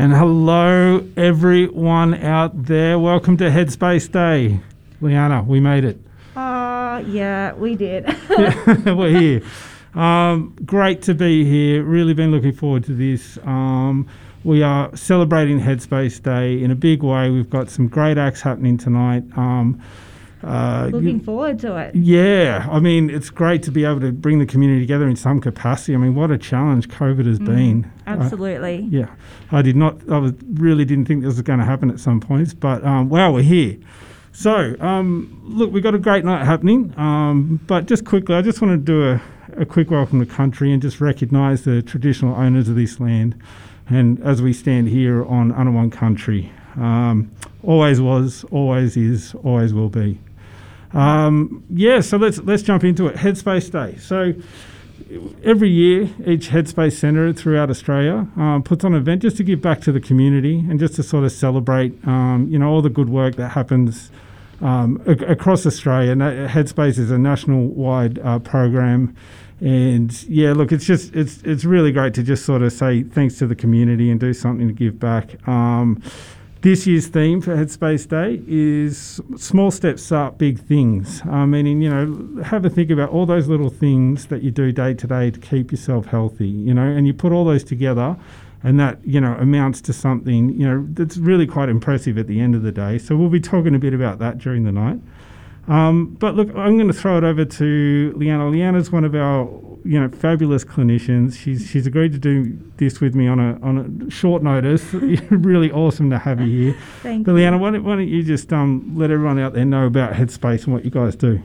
And hello, everyone out there. Welcome to Headspace Day. Liana, we made it. Uh, yeah, we did. Yeah, we're here. Um, great to be here. Really been looking forward to this. Um, we are celebrating Headspace Day in a big way. We've got some great acts happening tonight. Um, uh, Looking you- forward to it. yeah, I mean, it's great to be able to bring the community together in some capacity. I mean, what a challenge COVID has been. Uh, Absolutely. yeah, I did not. I was, really didn't think this was going to happen at some points, but um, wow, we're here. So, um, look, we've got a great night happening. Um, but just quickly, I just want to do a, a quick welcome to country and just recognise the traditional owners of this land. And as we stand here on Anaiwan country, um, always was, always is, always will be. Um, yeah, so let's let's jump into it. Headspace Day. So every year, each Headspace Centre throughout Australia um, puts on an event just to give back to the community and just to sort of celebrate, um, you know, all the good work that happens um, ac- across Australia. And Headspace is a national-wide uh, program. And yeah, look, it's just it's it's really great to just sort of say thanks to the community and do something to give back. This year's theme for Headspace Day is small steps up, big things. I mean, you know, have a think about all those little things that you do day to day to keep yourself healthy, you know, and you put all those together and that, you know, amounts to something, you know, that's really quite impressive at the end of the day. So we'll be talking a bit about that during the night. Um, but look, I'm going to throw it over to Leanna. Liana's one of our, you know, fabulous clinicians. She's she's agreed to do this with me on a on a short notice. really awesome to have you here. Thank But you. Liana, why don't, why don't you just um, let everyone out there know about Headspace and what you guys do?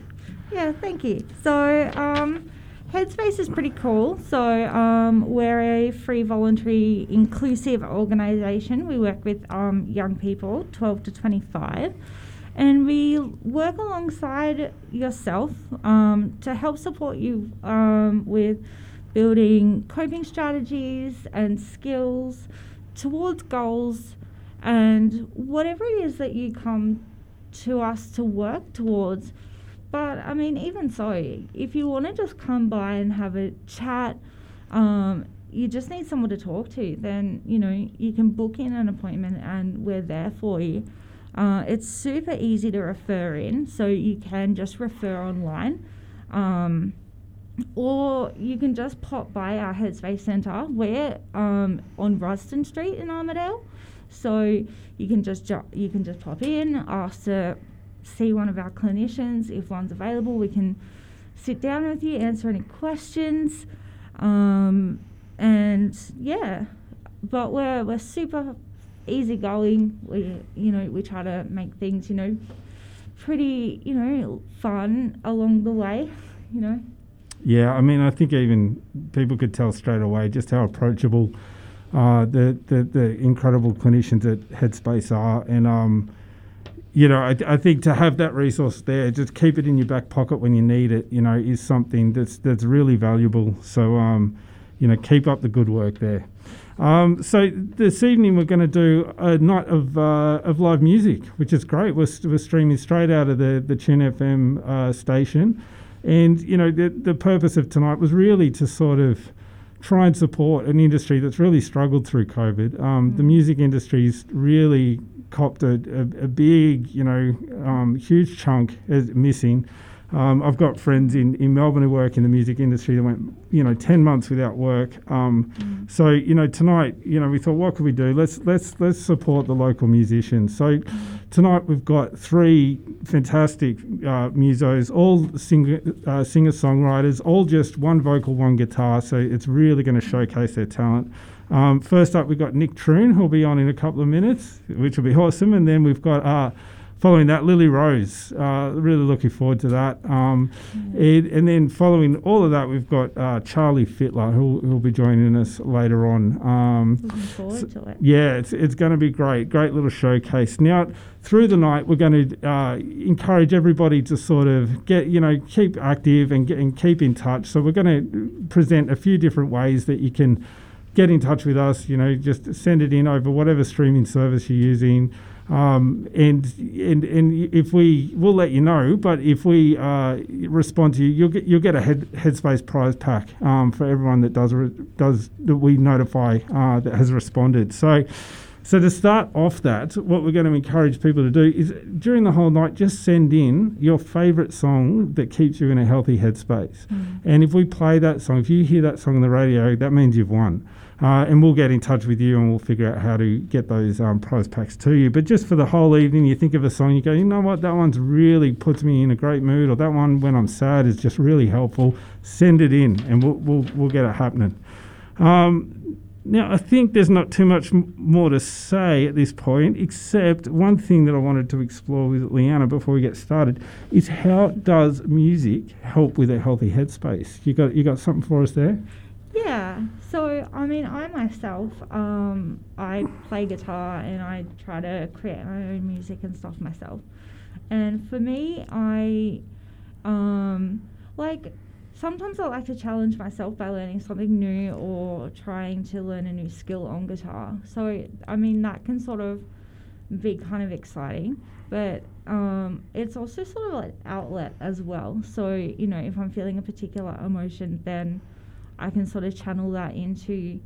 Yeah, thank you. So, um, Headspace is pretty cool. So, um, we're a free, voluntary, inclusive organisation. We work with um, young people, 12 to 25, and we work alongside yourself um, to help support you um, with building coping strategies and skills towards goals and whatever it is that you come to us to work towards. But I mean, even so, if you want to just come by and have a chat, um, you just need someone to talk to, then you know you can book in an appointment and we're there for you. Uh, it's super easy to refer in, so you can just refer online. Um, or you can just pop by our Headspace Centre. We're um, on Rusden Street in Armidale, so you can just ju- you can just pop in, ask to see one of our clinicians if one's available. We can sit down with you, answer any questions, um, and yeah. But we're we're super easygoing. We you know we try to make things you know pretty you know fun along the way. You know. Yeah, I mean, I think even people could tell straight away just how approachable uh, the, the the incredible clinicians at Headspace are, and um, you know, I, I think to have that resource there, just keep it in your back pocket when you need it, you know, is something that's that's really valuable. So, um, you know, keep up the good work there. Um, so this evening we're going to do a night of uh, of live music, which is great. We're, we're streaming straight out of the the Tune FM uh, station, and you know the the purpose of tonight was really to sort of try and support an industry that's really struggled through COVID. Um, The Mm. music industry's really copped a, a, a big, you know, um, huge chunk as missing. Um, I've got friends in, in Melbourne who work in the music industry that went, you know, ten months without work. Um, so you know, tonight, you know, we thought, what could we do? Let's let's let's support the local musicians. So tonight we've got three fantastic uh, musos, all singer uh, singer songwriters, all just one vocal, one guitar. So it's really going to showcase their talent. Um, first up, we've got Nick Troon, who'll be on in a couple of minutes, which will be awesome. And then we've got uh, following that, Lily Rose. Uh, really looking forward to that. Um, and, and then following all of that, we've got uh, Charlie Fitler, who'll, who'll be joining us later on. Um, Looking forward to it. yeah, it's, it's going to be great. Great little showcase. Now, through the night, we're going to uh, encourage everybody to sort of get, you know, keep active and, get, and keep in touch. So, we're going to present a few different ways that you can get in touch with us. You know, just send it in over whatever streaming service you're using. Um, and and and if we we'll let you know, but if we uh, respond to you, you'll get you'll get a head, Headspace prize pack um, for everyone that does re- does that we notify uh, that has responded. So. So to start off that, what we're going to encourage people to do is during the whole night, just send in your favourite song that keeps you in a healthy headspace. Mm. And if we play that song, if you hear that song on the radio, that means you've won. Uh, and we'll get in touch with you and we'll figure out how to get those um, prize packs to you. But just for the whole evening, you think of a song, you go, you know what, that one's really puts me in a great mood, or that one when I'm sad is just really helpful. Send it in and we'll, we'll, we'll get it happening. Um, now, I think there's not too much m- more to say at this point, except one thing that I wanted to explore with Leanna before we get started is how does music help with a healthy headspace? You got you got something for us there? Yeah. So I mean, I myself, um, I play guitar and I try to create my own music and stuff myself. And for me, I um, like sometimes I like to challenge myself by learning something new or trying to learn a new skill on guitar. So I mean, that can sort of be kind of exciting, but um, it's also sort of like outlet as well. So you know, if I'm feeling a particular emotion, then I can sort of channel that into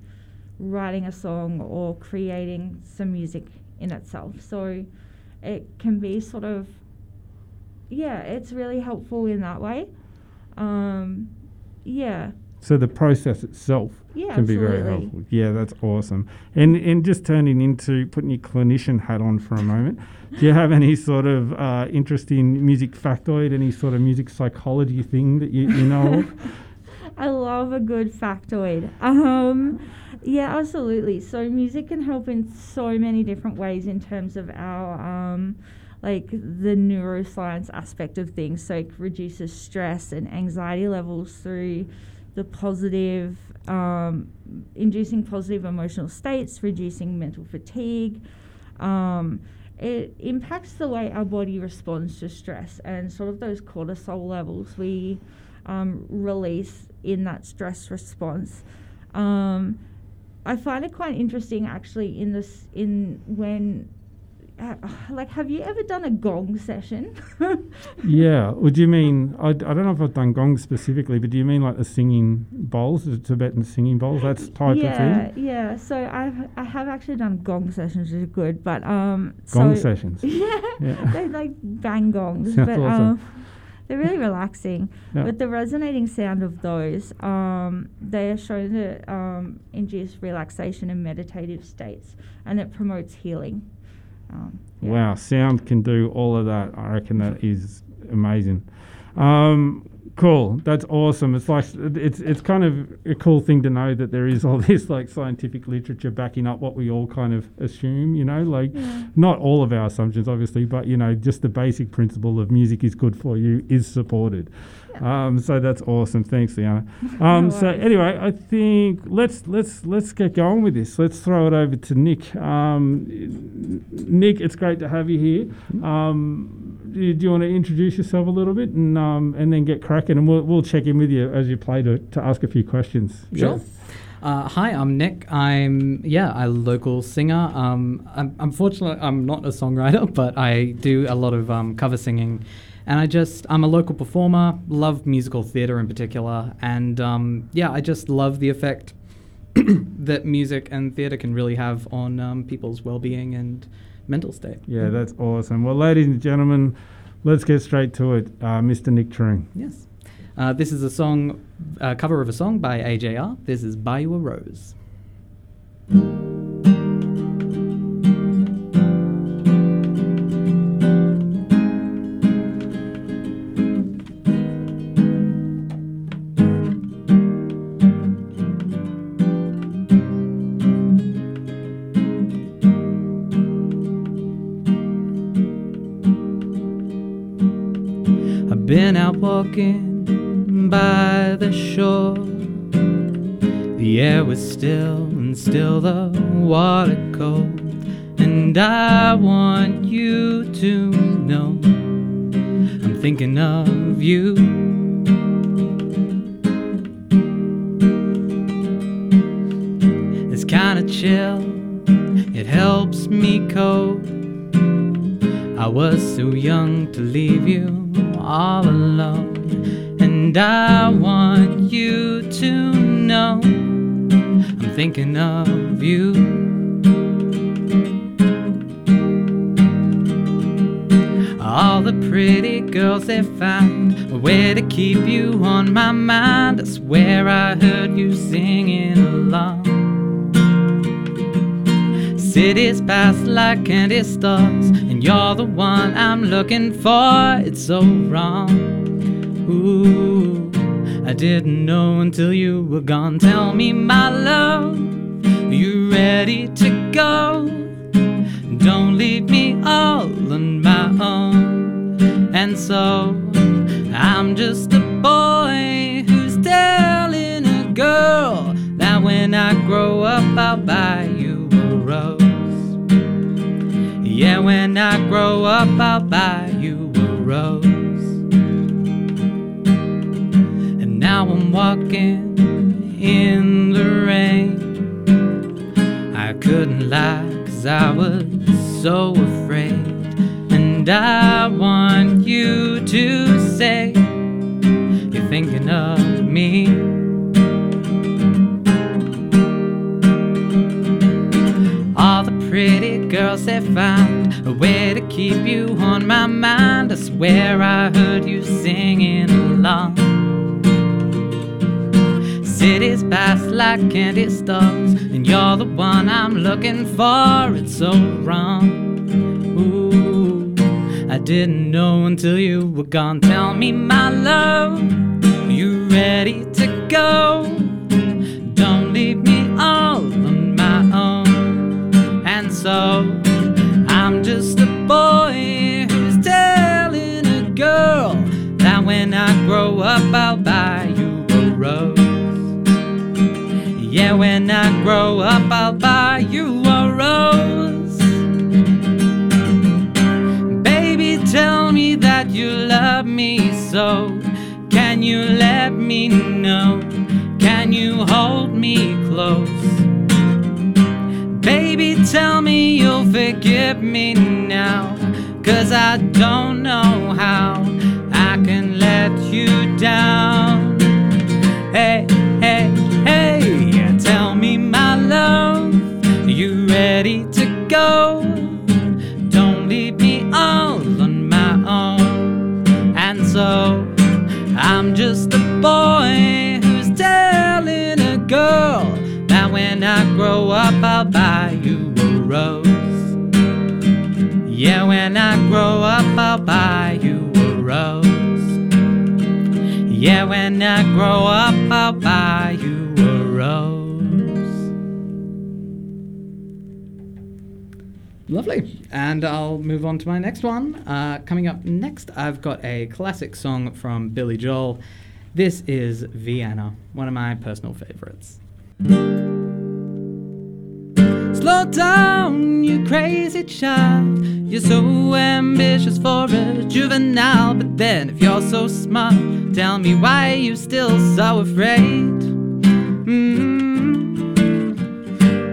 writing a song or creating some music in itself. So it can be sort of, yeah, it's really helpful in that way. Um, yeah, So the process itself yeah, can be very helpful. Yeah, that's awesome. And and just turning into putting your clinician hat on for a moment. do you have any sort of uh, interest in music factoid? Any sort of music psychology thing that you, you know of? I love a good factoid. Um, yeah, absolutely. So music can help in so many different ways in terms of our um, like the neuroscience aspect of things. So it reduces stress and anxiety levels through the positive, um, inducing positive emotional states, reducing mental fatigue. Um, it impacts the way our body responds to stress and sort of those cortisol levels we um, release in that stress response. Um, I find it quite interesting actually in this in when uh, like have you ever done a gong session? yeah. Would you mean? I, I don't know if I've done gong specifically, but do you mean like the singing bowls, the Tibetan singing bowls? That's type yeah, of thing. yeah. So I've I have actually done gong sessions, which is good, but um, Gong so sessions. yeah, Yeah. they like bang gongs, Sounds but awesome. um, they're really relaxing. Yeah. With the resonating sound of those, um, they are shown to um, induce relaxation and meditative states, and it promotes healing. Um, yeah. Wow, sound can do all of that. I reckon that is amazing. Um, cool, that's awesome. It's like it's it's kind of a cool thing to know that there is all this like scientific literature backing up what we all kind of assume. You know, like Yeah. not all of our assumptions, obviously, but you know, just the basic principle of music is good for you is supported. Um, so that's awesome. Thanks, Liana. Um, No so anyway, I think let's let's let's get going with this. Let's throw it over to Nick. Um, Nick, it's great to have you here. Um, do, you, do you want to introduce yourself a little bit and um, and then get cracking, and we'll we'll check in with you as you play to, to ask a few questions. Sure. Uh, hi, I'm Nick. I'm yeah, a local singer. Um, I'm, unfortunately, I'm not a songwriter, but I do a lot of um, cover singing, and I just I'm a local performer. Love musical theatre in particular, and um, yeah, I just love the effect that music and theatre can really have on um, people's well-being and mental state. Yeah, that's awesome. Well, ladies and gentlemen, let's get straight to it. Uh, Mr. Nick Troon. Yes. Uh, this is a song, a cover of a song by AJR. This is Buy You a Rose. Walking by the shore. The air was still and still the water cold. And I want you to know I'm thinking of you. It's kinda chill, it helps me cope. I was so young to leave you all alone. And I want you to know I'm thinking of you. All the pretty girls they found a way to keep you on my mind. I swear I heard you singing along. Cities pass like candy stars, and you're the one I'm looking for. It's so wrong. Ooh, I didn't know until you were gone. Tell me, my love, you ready to go? Don't leave me all on my own. And so I'm just a boy who's telling a girl that when I grow up, I'll buy you a rose. Yeah, when I grow up, I'll buy you a rose. Now I'm walking in the rain. I couldn't lie, cause I was so afraid. And I want you to say, You're thinking of me. All the pretty girls they found a way to keep you on my mind. I swear I heard you singing along. Cities pass like candy stars, and you're the one I'm looking for. It's so wrong. Ooh, I didn't know until you were gone. Tell me, my love, are you ready to go? Don't leave me all on my own. And so I'm just a boy who's telling a girl that when I grow up, I'll buy you a rose. Yeah, when I grow up, I'll buy you a rose. Baby, tell me that you love me so. Can you let me know? Can you hold me close? Baby, tell me you'll forgive me now. Cause I don't know how I can let you down. When I grow up, I'll buy you a rose. Yeah, when I grow up, I'll buy you a rose. Lovely. And I'll move on to my next one. Uh, coming up next, I've got a classic song from Billy Joel. This is Vienna, one of my personal favorites. Slow down, you crazy child. You're so ambitious for a juvenile. But then, if you're so smart, tell me why you still so afraid. Mm.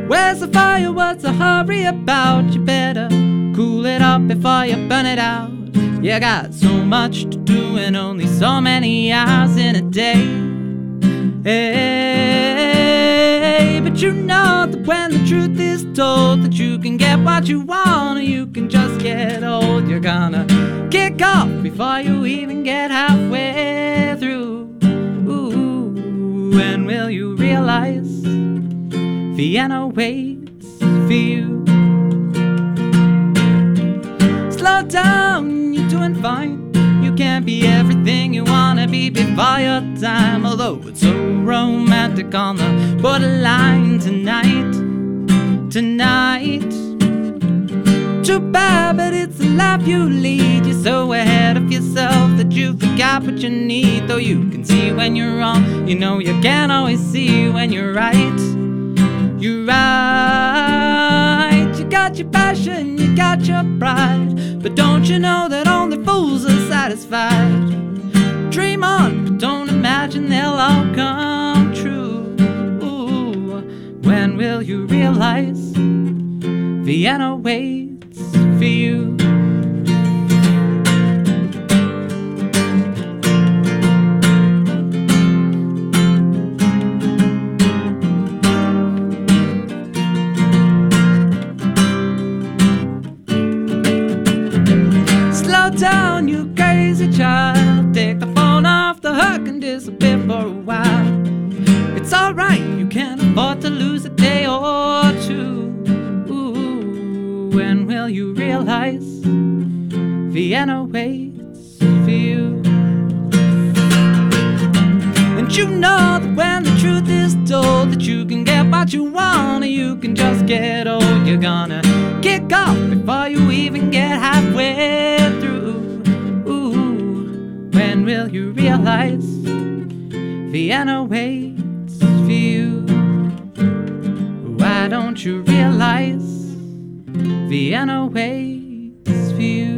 Where's the fire? What's the hurry about? You better cool it up before you burn it out. You got so much to do and only so many hours in a day. Hey, but you know that when the truth is told that you can get what you want or you can just get old, you're gonna kick off before you even get halfway through. Ooh, when will you realize Vienna waits for you? Slow down, you're doing fine. Can't be everything you wanna be before your time. Although it's so romantic on the borderline tonight, tonight. Too bad, but it's the life you lead. You're so ahead of yourself that you forgot what you need. Though you can see when you're wrong, you know you can't always see when you're right. You're right. You got your passion, you got your pride. But don't you know that only fools are satisfied? Dream on, but don't imagine they'll all come true. Ooh, when will you realize Vienna waits for you? Down, you crazy child. Take the phone off the hook and disappear for a while. It's alright, you can afford to lose a day or two. Ooh, when will you realize Vienna waits for you? You know that when the truth is told that you can get what you want or you can just get old, you're gonna kick off before you even get halfway through. Ooh, when will you realize Vienna waits for you? Why don't you realize Vienna waits for you?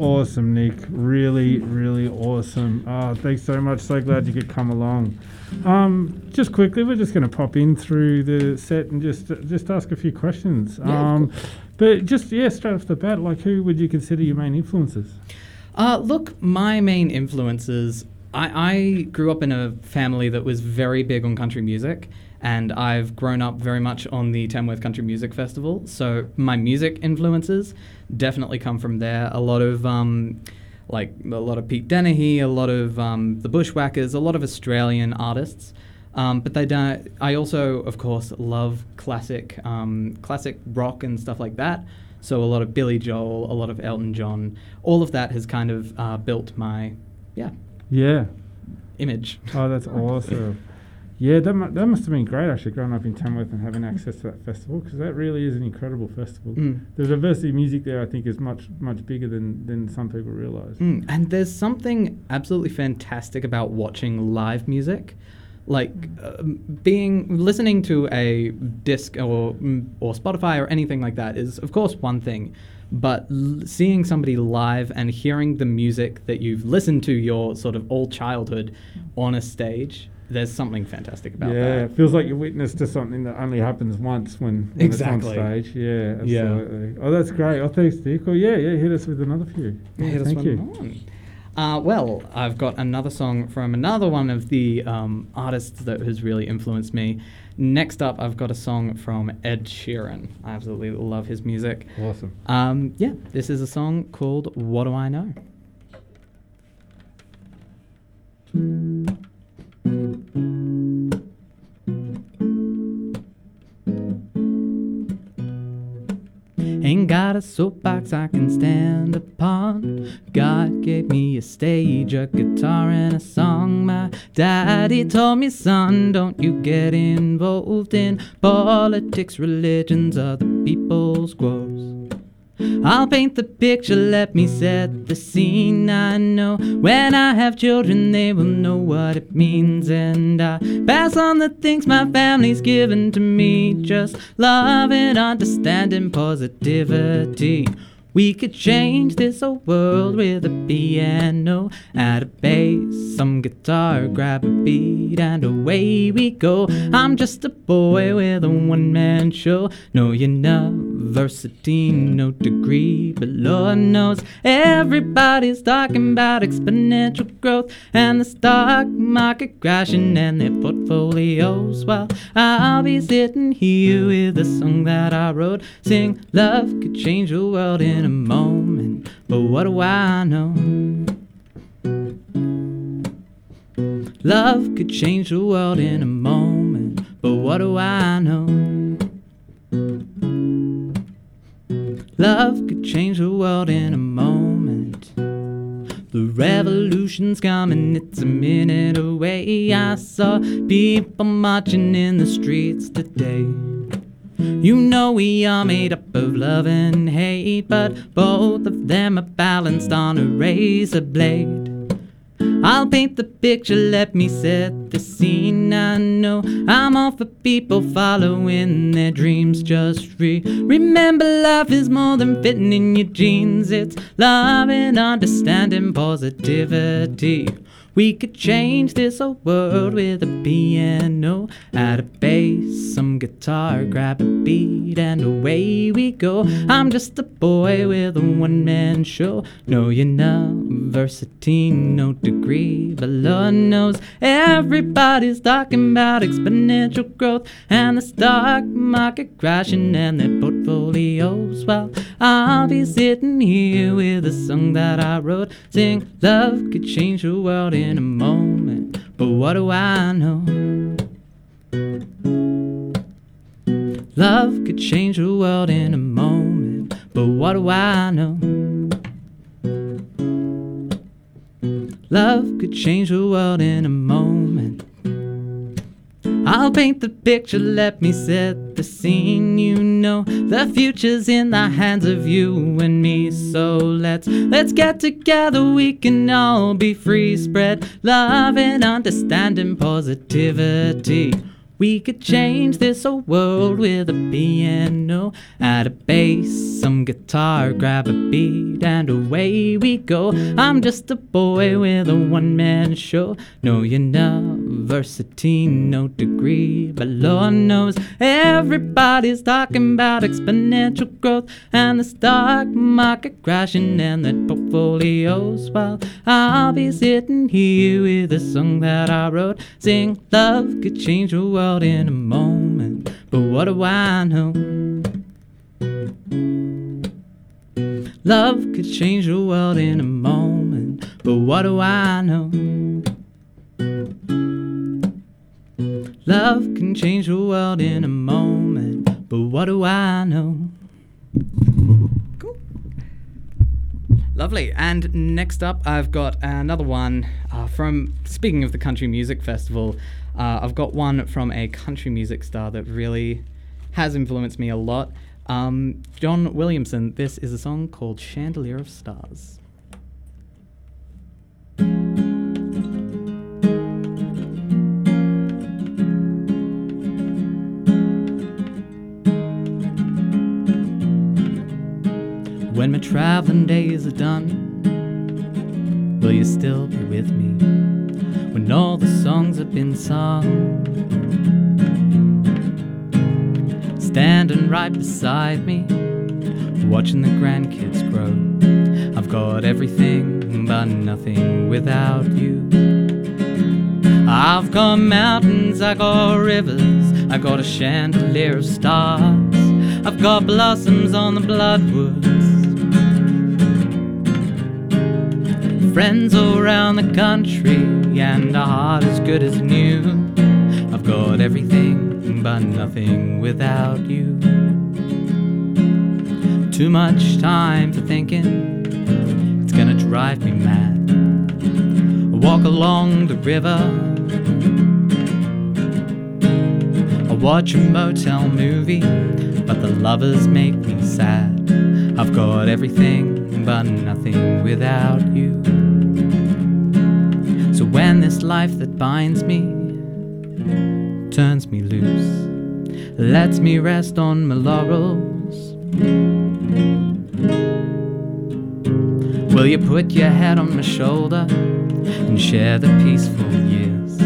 Awesome, Nick. Really, really awesome. Oh, thanks so much. So glad you could come along. Um, just quickly, we're just going to pop in through the set and just just ask a few questions. Yeah, um, but just yeah, straight off the bat, like who would you consider your main influences? Uh, look, my main influences. I, I grew up in a family that was very big on country music, and I've grown up very much on the Tamworth Country Music Festival. So my music influences definitely come from there. A lot of um, like a lot of Pete Denahy, a lot of um, the Bushwhackers, a lot of Australian artists. Um, but they don't. I also, of course, love classic, um, classic rock and stuff like that. So a lot of Billy Joel, a lot of Elton John. All of that has kind of uh, built my, yeah, Yeah. image. Oh, that's awesome. Yeah, that, mu- that must have been great actually growing up in Tamworth and having access to that festival because that really is an incredible festival. Mm. The diversity of music there, I think, is much much bigger than, than some people realise. Mm, and there's something absolutely fantastic about watching live music. Like uh, being listening to a disc or mm, or Spotify or anything like that is of course one thing, but l- seeing somebody live and hearing the music that you've listened to your sort of all childhood on a stage, there's something fantastic about yeah, that. Yeah, it feels like you're witness to something that only happens once when, when Exactly. it's on stage. Yeah, Yeah. absolutely. Oh, that's great. Oh, thanks, Dick. Oh, yeah, yeah, hit us with another few. Yeah, Hit us thank you. Uh, well, I've got another song from another one of the um, artists that has really influenced me. Next up, I've got a song from Ed Sheeran. I absolutely love his music. Awesome. Um, yeah, this is a song called What Do I Know? Ain't got a soapbox I can stand upon. God gave me a stage, a guitar, and a song. My daddy told me, son, don't you get involved in politics, religions, or the people's quarrels. I'll paint the picture, let me set the scene. I know when I have children, they will know what it means. And I pass on the things my family's given to me. Just love and understanding, positivity. We could change this old world with a piano, add a bass, some guitar, grab a beat, and away we go. I'm just a boy with a one man show. No university, no degree, but Lord knows everybody's talking about exponential growth and the stock market crashing and their portfolios. While I'll be sitting here with a song that I wrote, sing love could change the world in a moment. But what do I know? Love could change the world in a moment, but what do I know? Love could change the world in a moment. The revolution's coming, it's a minute away. I saw people marching in the streets today. You know we are made up of love and hate, but both of them are balanced on a razor blade. I'll paint the picture, let me set the scene. I know I'm all for people following their dreams. Just re- remember, life is more than fitting in your jeans. It's love and understanding, positivity. We could change this old world with a piano, add a bass, some guitar, grab a beat, and away we go. I'm just a boy with a one man show. No university, no degree, but Lord knows everybody's talking about exponential growth and the stock market crashing and their portfolios. Well, I'll be sitting here with a song that I wrote, sing love could change the world in a moment. But what do I know? Love could change the world in a moment. But what do I know? Love could change the world in a moment. I'll paint the picture, let me set the scene. You know, the future's in the hands of you and me. So let's let's get together, we can all be free. Spread love and understanding positivity. We could change this old world with a piano, add a bass, some guitar, grab a beat, and away we go. I'm just a boy with a one man show. No university, no degree, but Lord knows everybody's talking about exponential growth and the stock market crashing and their portfolios. While I'll be sitting here with a song that I wrote, sing love could change the world in a moment. But what do I know? Love could change the world in a moment. But what do I know? Love can change the world in a moment. But what do I know? Lovely. And next up, I've got another one uh, from, speaking of the Country Music Festival, uh, I've got one from a country music star that really has influenced me a lot. Um, John Williamson. This is a song called Chandelier of Stars. When my traveling days are done, will you still be with me? When all the songs have been sung, standing right beside me, watching the grandkids grow. I've got everything but nothing without you. I've got mountains, I got rivers, I got a chandelier of stars. I've got blossoms on the bloodwoods. Friends all around the country, and a heart as good as new. I've got everything, but nothing without you. Too much time for thinking, it's gonna drive me mad. I walk along the river, I watch a motel movie, but the lovers make me sad. I've got everything, but nothing without you. So when this life that binds me turns me loose, lets me rest on my laurels. Will you put your head on my shoulder and share the peaceful years?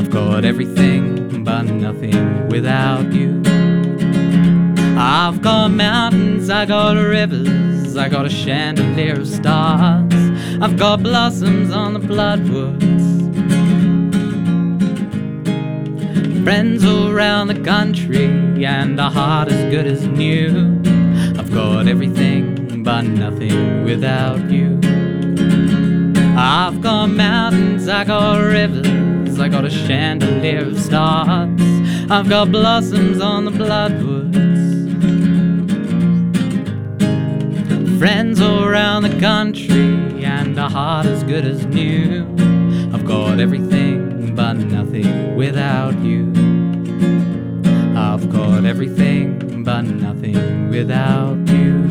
I've got everything but nothing without you. I've got mountains, I got rivers, I got a chandelier of stars. I've got blossoms on the bloodwoods. Friends all around the country, and a heart as good as new. I've got everything, but nothing without you. I've got mountains, I got rivers, I got a chandelier of stars. I've got blossoms on the bloodwoods. Friends all around the country, and a heart as good as new. I've got everything, but nothing without you. I've got everything, but nothing without you.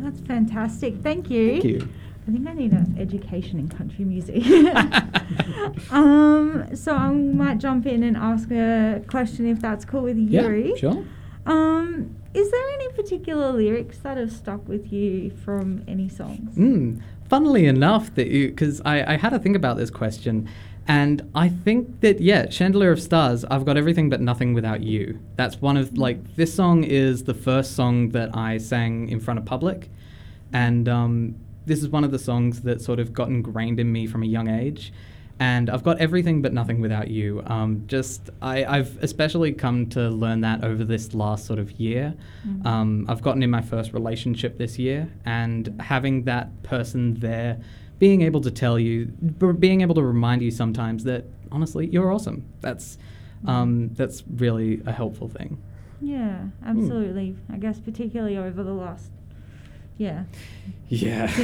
That's fantastic. Thank you. Thank you. I think I need an education in country music. um, so I might jump in and ask a question if that's cool with you. Yeah, sure. Um, is there any particular lyrics that have stuck with you from any songs? Mm, funnily enough, that you because I, I had to think about this question, and I think that yeah, Chandelier of Stars. I've got everything but nothing without you. That's one of like this song is the first song that I sang in front of public, and um, this is one of the songs that sort of got ingrained in me from a young age. And I've got everything but nothing without you. Um, just I, I've especially come to learn that over this last sort of year. Mm. Um, I've gotten in my first relationship this year, and having that person there, being able to tell you, being able to remind you sometimes that honestly you're awesome. That's um, that's really a helpful thing. Yeah, Hmm. absolutely. I guess particularly over the last, yeah, Yeah.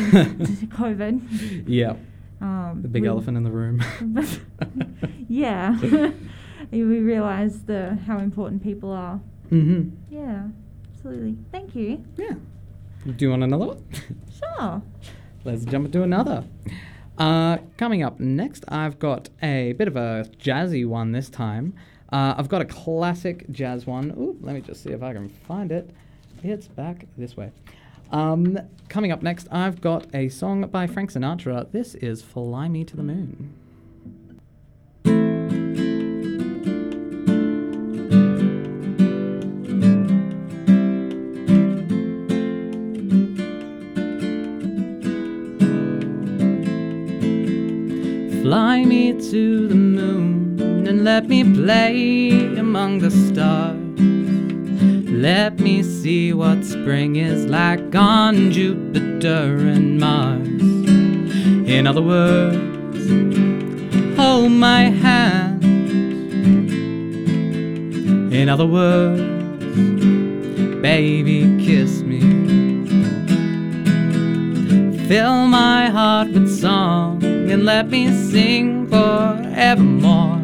COVID. yeah. Um, The big we- elephant in the room. yeah, we realise the how important people are. mm-hmm. Yeah, absolutely. Thank you. Yeah. Do you want another one? Sure. Let's jump into another. Uh, coming up next, I've got a bit of a jazzy one this time. Uh, I've got a classic jazz one. Ooh, let me just see if I can find it. It's back this way. Um, coming up next, I've got a song by Frank Sinatra. This is Fly Me to the Moon. Fly me to the moon and let me play among the stars. Let me see what spring is like on Jupiter and Mars. In other words, hold my hand. In other words, baby, kiss me. Fill my heart with song and let me sing forevermore.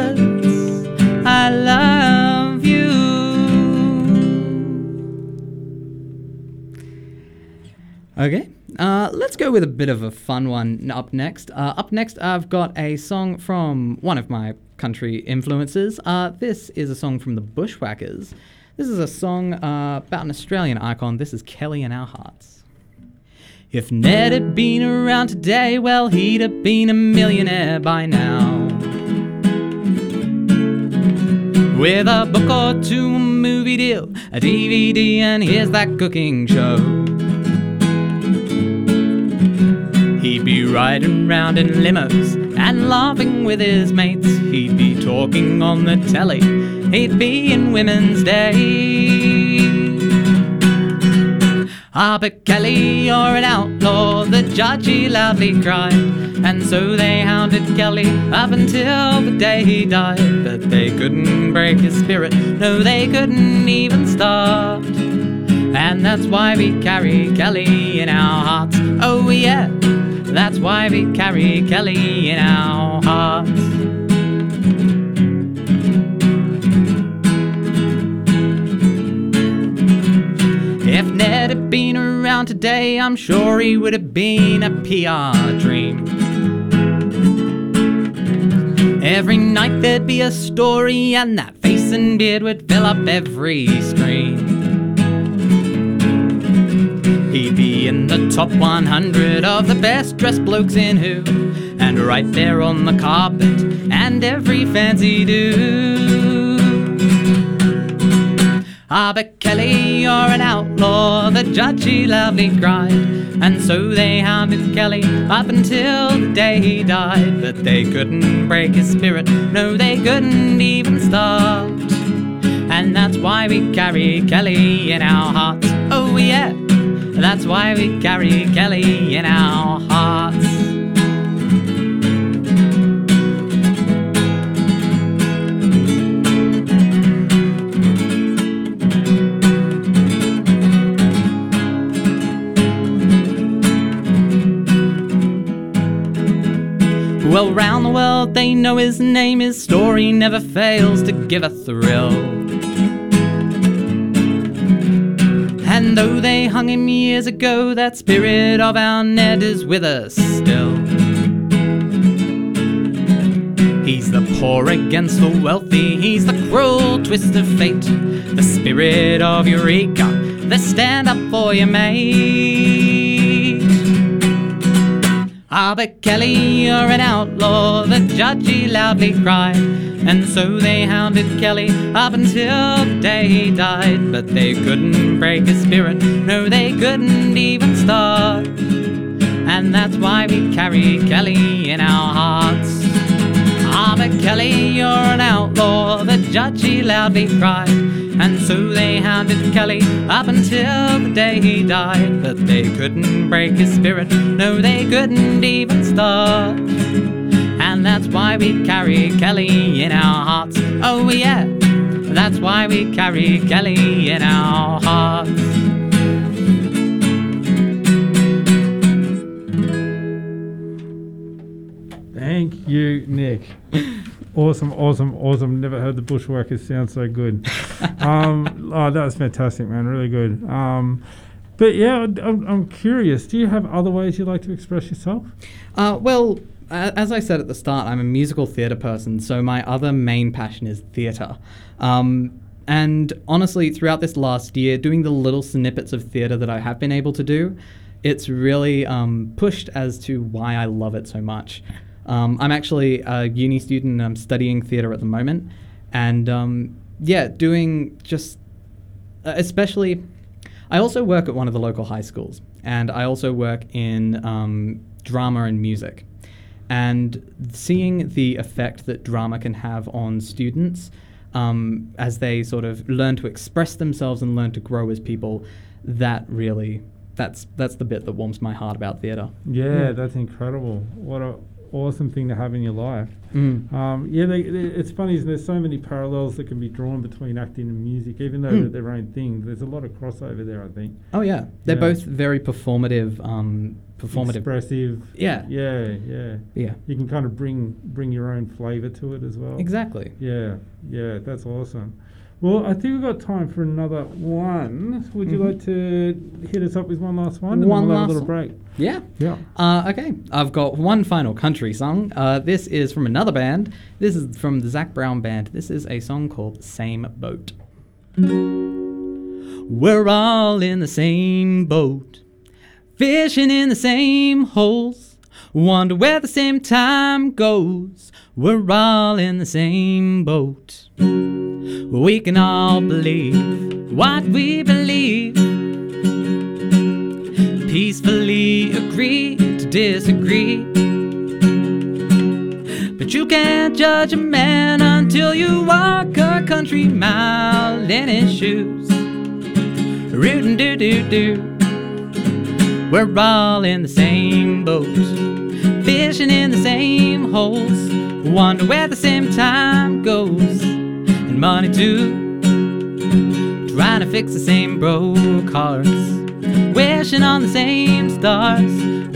Okay, uh, let's go with a bit of a fun one up next. Uh, up next, I've got a song from one of my country influences. Uh, this is a song from the Bushwhackers. This is a song uh, about an Australian icon. This is Kelly in Our Hearts. If Ned had been around today, well, he'd have been a millionaire by now. With a book or two, a movie deal, a DVD, and here's that cooking show. Riding round in limos and laughing with his mates. He'd be talking on the telly. He'd be in Women's Day. Ah, but Kelly, you're an outlaw, the judge he loudly cried. And so they hounded Kelly up until the day he died. But they couldn't break his spirit, no, they couldn't even start. And that's why we carry Kelly in our hearts. Oh, yeah, that's why we carry Kelly in our hearts. If Ned had been around today, I'm sure he would have been a PR dream. Every night there'd be a story, and that face and beard would fill up every screen. He'd be in top top 100 of the best dressed blokes in who. And right there on the carpet, and every fancy do. Ah, but Kelly, you're an outlaw, the judge he loudly cried. And so they hounded Kelly up until the day he died. But they couldn't break his spirit, no, they couldn't even start. And that's why we carry Kelly in our hearts. Oh, yeah, that's why we carry Kelly in our hearts. Well, round the world they know his name, his story never fails to give a thrill. Though they hung him years ago, that spirit of our Ned is with us still. He's the poor against the wealthy, he's the cruel twist of fate, the spirit of Eureka, the stand up for your mate. Ah, but Kelly, you're an outlaw, the judge he loudly cried. And so they hounded Kelly up until the day he died. But they couldn't break his spirit, no, they couldn't even start. And that's why we carry Kelly in our hearts. Ah, but Kelly, you're an outlaw, the judge he loudly cried. And so they hounded Kelly up until the day he died. But they couldn't break his spirit, no, they couldn't even start. And that's why we carry Kelly in our hearts. Oh, yeah, that's why we carry Kelly in our hearts. Thank you, Nick. Awesome, awesome, awesome. Never heard the Bushwackers sound so good. um, oh, that was fantastic, man. Really good. Um, but yeah, I'm, I'm curious. Do you have other ways you like to express yourself? Uh, well, as I said at the start, I'm a musical theatre person, so my other main passion is theatre. Um, and honestly, throughout this last year, doing the little snippets of theatre that I have been able to do, it's really um, pushed as to why I love it so much. Um, I'm actually a uni student and I'm studying theatre at the moment. And um, yeah, doing just, uh, especially, I also work at one of the local high schools and I also work in um, drama and music. And seeing the effect that drama can have on students um, as they sort of learn to express themselves and learn to grow as people, that really, that's, that's the bit that warms my heart about theatre. Yeah, that's incredible. What a awesome thing to have in your life. Mm. Um, yeah, they, they, it's funny. Isn't there? There's so many parallels that can be drawn between acting and music, even though Mm. they're their own thing. There's a lot of crossover there. I think. Oh yeah, they're Yeah. both very performative. Um, performative. expressive. Yeah. Yeah, yeah. Yeah. You can kind of bring bring your own flavour to it as well. Exactly. Yeah, yeah, that's awesome. Well, I think we've got time for another one. Would you Mhm. like to hit us up with one last one? One we'll a last little break. Yeah. Yeah. Uh, okay, I've got one final country song. Uh, this is from another band. This is from the Zac Brown Band. This is a song called Same Boat. We're all in the same boat, fishing in the same holes. Wonder where the same time goes. We're all in the same boat. We can all believe what we believe peacefully agree to disagree. But you can't judge a man until you walk a country mile in his shoes. Rootin' doo doo doo. We're all in the same boat, fishing in the same holes. Wonder where the same time goes, and money too. Trying to fix the same broke hearts wishing on the same stars.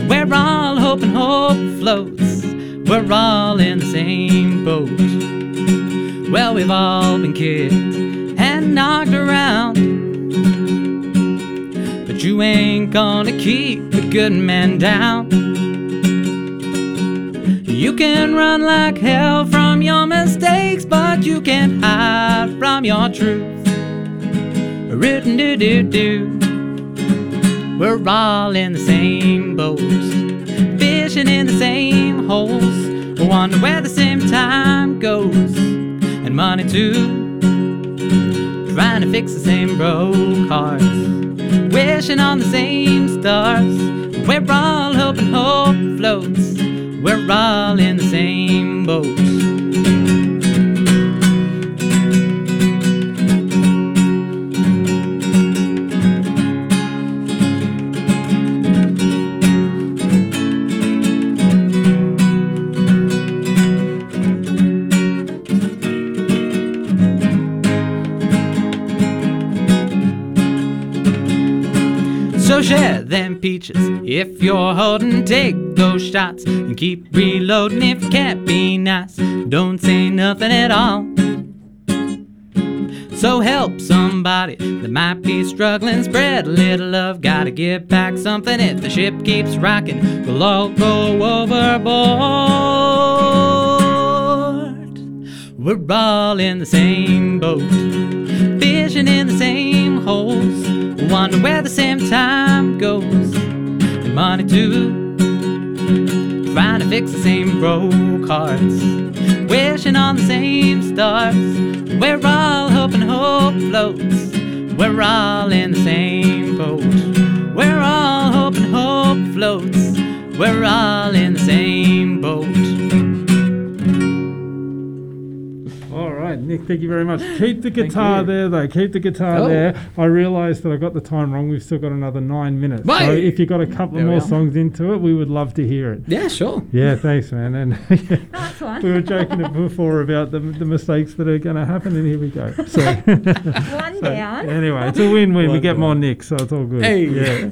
We're all hoping hope floats. We're all in the same boat. Well, we've all been kicked and knocked around. But you ain't gonna keep a good man down. You can run like hell from your mistakes, but you can't hide from your truth. Rootin' doo doo doo. We're all in the same boat, fishing in the same holes. Wonder where the same time goes, and money too. Trying to fix the same broke hearts, wishing on the same stars. We're all hoping hope floats. We're all in the same boat. So share them peaches if you're holding. Take those shots and keep reloading. If you can't be nice, don't say nothing at all. So help somebody that might be struggling. Spread a little love. Gotta give back something. If the ship keeps rocking, we'll all go overboard. We're all in the same boat, fishing in the same holes. Wonder where the same time goes, and money too. Trying to fix the same broke hearts, wishing on the same stars. We're all hoping hope floats. We're all in the same boat. We're all hoping hope floats. We're all in the same boat. Right, Nick, thank you very much. Keep the guitar there, though. Keep the guitar Oh. there. I realised that I got the time wrong. We've still got another nine minutes. So Right. if you've got a couple There we more are. songs into it, we would love to hear it. Yeah, sure. Yeah, thanks, man. And That's one. we were joking before about the, the mistakes that are going to happen, and here we go. So, One so down. anyway, it's a win-win. we One get down. more Nick, so it's all good. Hey. Yeah.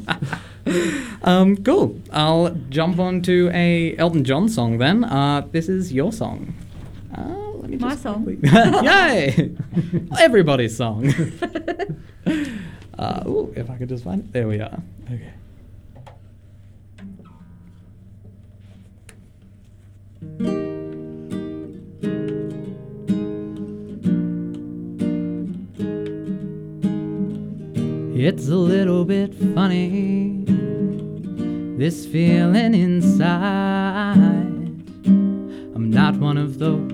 Um, cool. I'll jump on to a Elton John song then. Uh, this is your song. Let me My just song. quickly- Yay! Everybody's song. uh, ooh, if I could just find it. There we are. Okay. It's a little bit funny, this feeling inside. I'm not one of those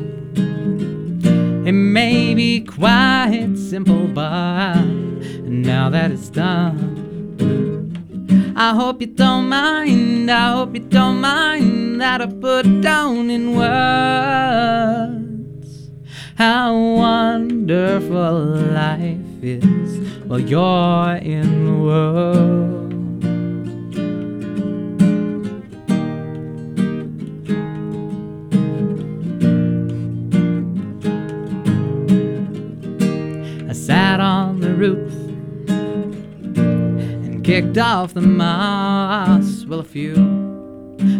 It may be quite simple, but now that it's done, I hope you don't mind. I hope you don't mind that I put it down in words. How wonderful life is while you're in the world. Roof and kicked off the moss. Well, a few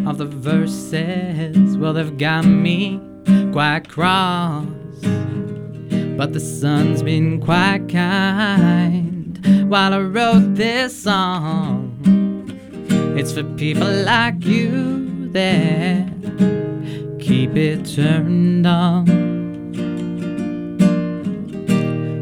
of the verses, well, they've got me quite cross. But the sun's been quite kind while I wrote this song. It's for people like you that keep it turned on.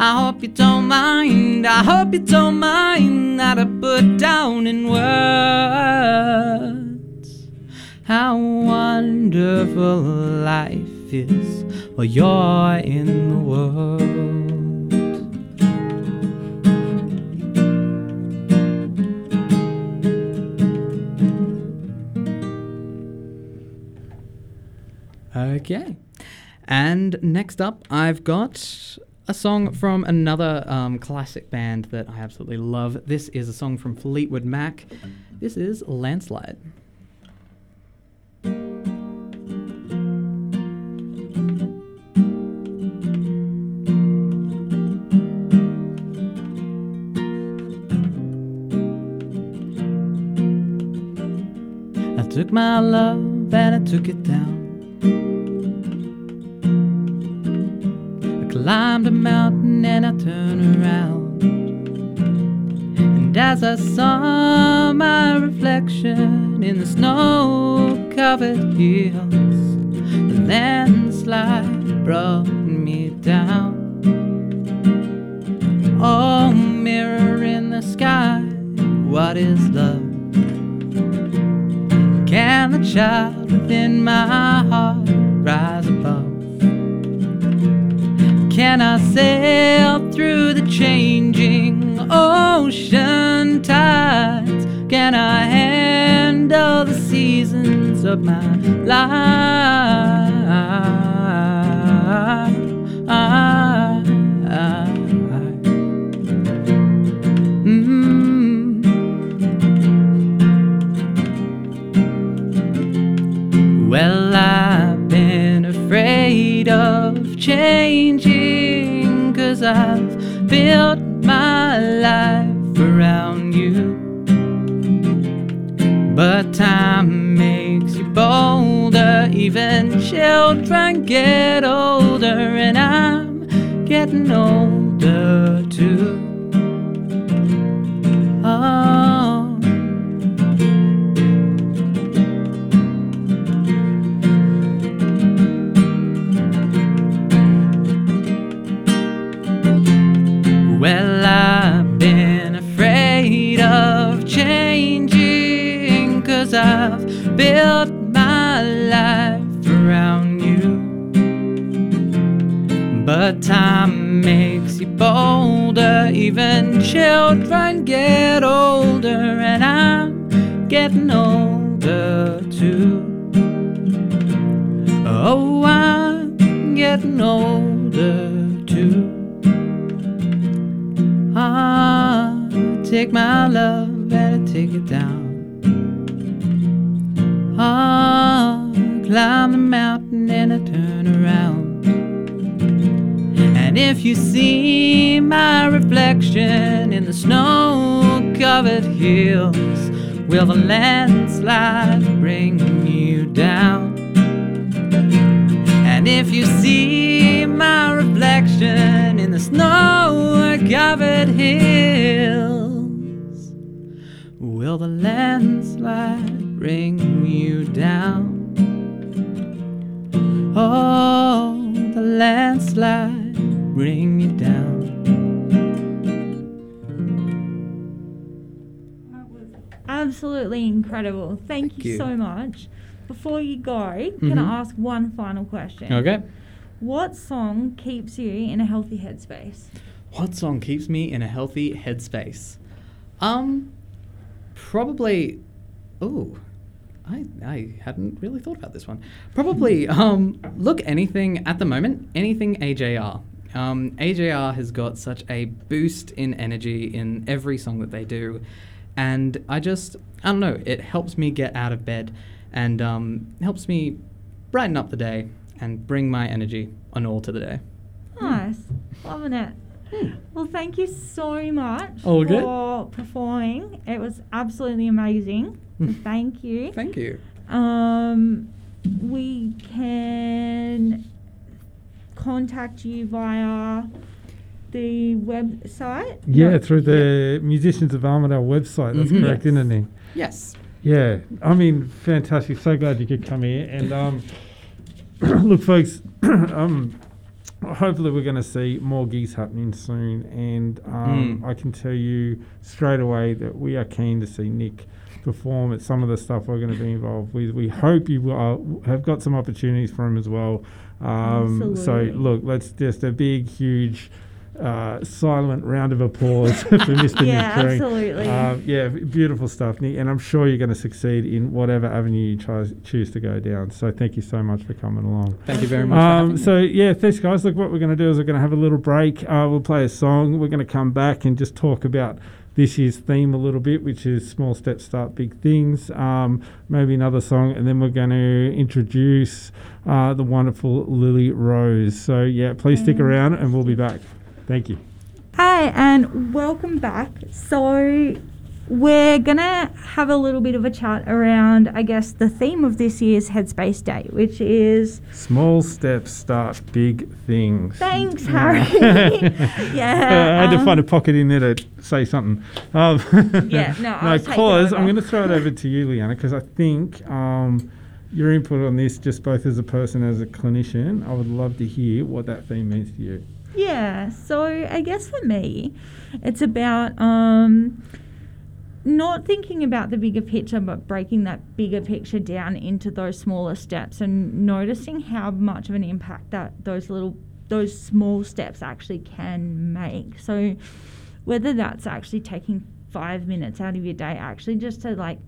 I hope you don't mind, I hope you don't mind that I put down in words how wonderful life is while you're in the world. Okay. And next up, I've got a song from another um, classic band that I absolutely love. This is a song from Fleetwood Mac. This is Landslide. I took my love and I took it down. Climbed a mountain and I turned around. And as I saw my reflection in the snow covered hills, the landslide brought me down. Oh, mirror in the sky, what is love? Can the child within my heart Can I sail through the changing ocean tides? Can I handle the seasons of my life? Mm. Well, I've been afraid of cause I've built my life around you. But time makes you bolder, even children get older, and I'm getting older too. Built my life around you. But time makes you bolder, even children get older, and I'm getting older too. Oh, I'm getting older too. Ah, take my love and I take it down. Ah, climb the mountain and I turn around. And if you see my reflection in the snow covered hills, will the landslide bring you down? And if you see my reflection in the snow covered hills, will the landslide bring you down? Oh, the landslide bring you down. Absolutely incredible. Thank, Thank you, you. so much. Before you go, can Mhm. I ask one final question? Okay. What song keeps you in a healthy headspace? What song keeps me in a healthy headspace? Um, probably. Ooh, I I hadn't really thought about this one. Probably. Um, look, anything at the moment, anything AJR. Um, AJR has got such a boost in energy in every song that they do, and I just I don't know. It helps me get out of bed, and um, helps me brighten up the day and bring my energy on all to the day. Nice. Loving it. Well, thank you so much All good? for performing. It was absolutely amazing. So thank you. Thank you. Um, we can contact you via the website. Yeah, No, through the Musicians of Armidale website. That's Mhm. correct, Yes. isn't it? Yes. Yeah, I mean, fantastic. So glad you could come here. And um, look, folks, um, hopefully we're going to see more gigs happening soon. And um, Mm. I can tell you straight away that we are keen to see Nick perform at some of the stuff we're going to be involved with. We hope you will, uh, have got some opportunities for him as well. Um, so, look, let's just a big, huge. Uh, silent round of applause for Mr. Yeah, Nick Turing. absolutely. Um, yeah, beautiful stuff, Nick, and I'm sure you're going to succeed in whatever avenue you try, choose to go down. So thank you so much for coming along. Thank you very much. Um, so yeah, thanks guys. Look, what we're going to do is we're going to have a little break. Uh, we'll play a song. We're going to come back and just talk about this year's theme a little bit, which is small steps start big things. Um, maybe another song, and then we're going to introduce uh, the wonderful Lily Rose. So yeah, please stick around, and we'll be back. Thank you. Hi, and welcome back. So, we're gonna have a little bit of a chat around, I guess, the theme of this year's Headspace Day, which is Small steps start big things. thanks, Harry. yeah, Uh, I had to um, find a pocket in there to say something. Um, Yeah, no, no, cause I'm going to throw it over to you, Leanna, because I think um, your input on this, just both as a person as a clinician, I would love to hear what that theme means to you. Yeah, so I guess for me, it's about um, not thinking about the bigger picture, but breaking that bigger picture down into those smaller steps and noticing how much of an impact that those little those small steps actually can make. So whether that's actually taking five minutes out of your day, actually just to like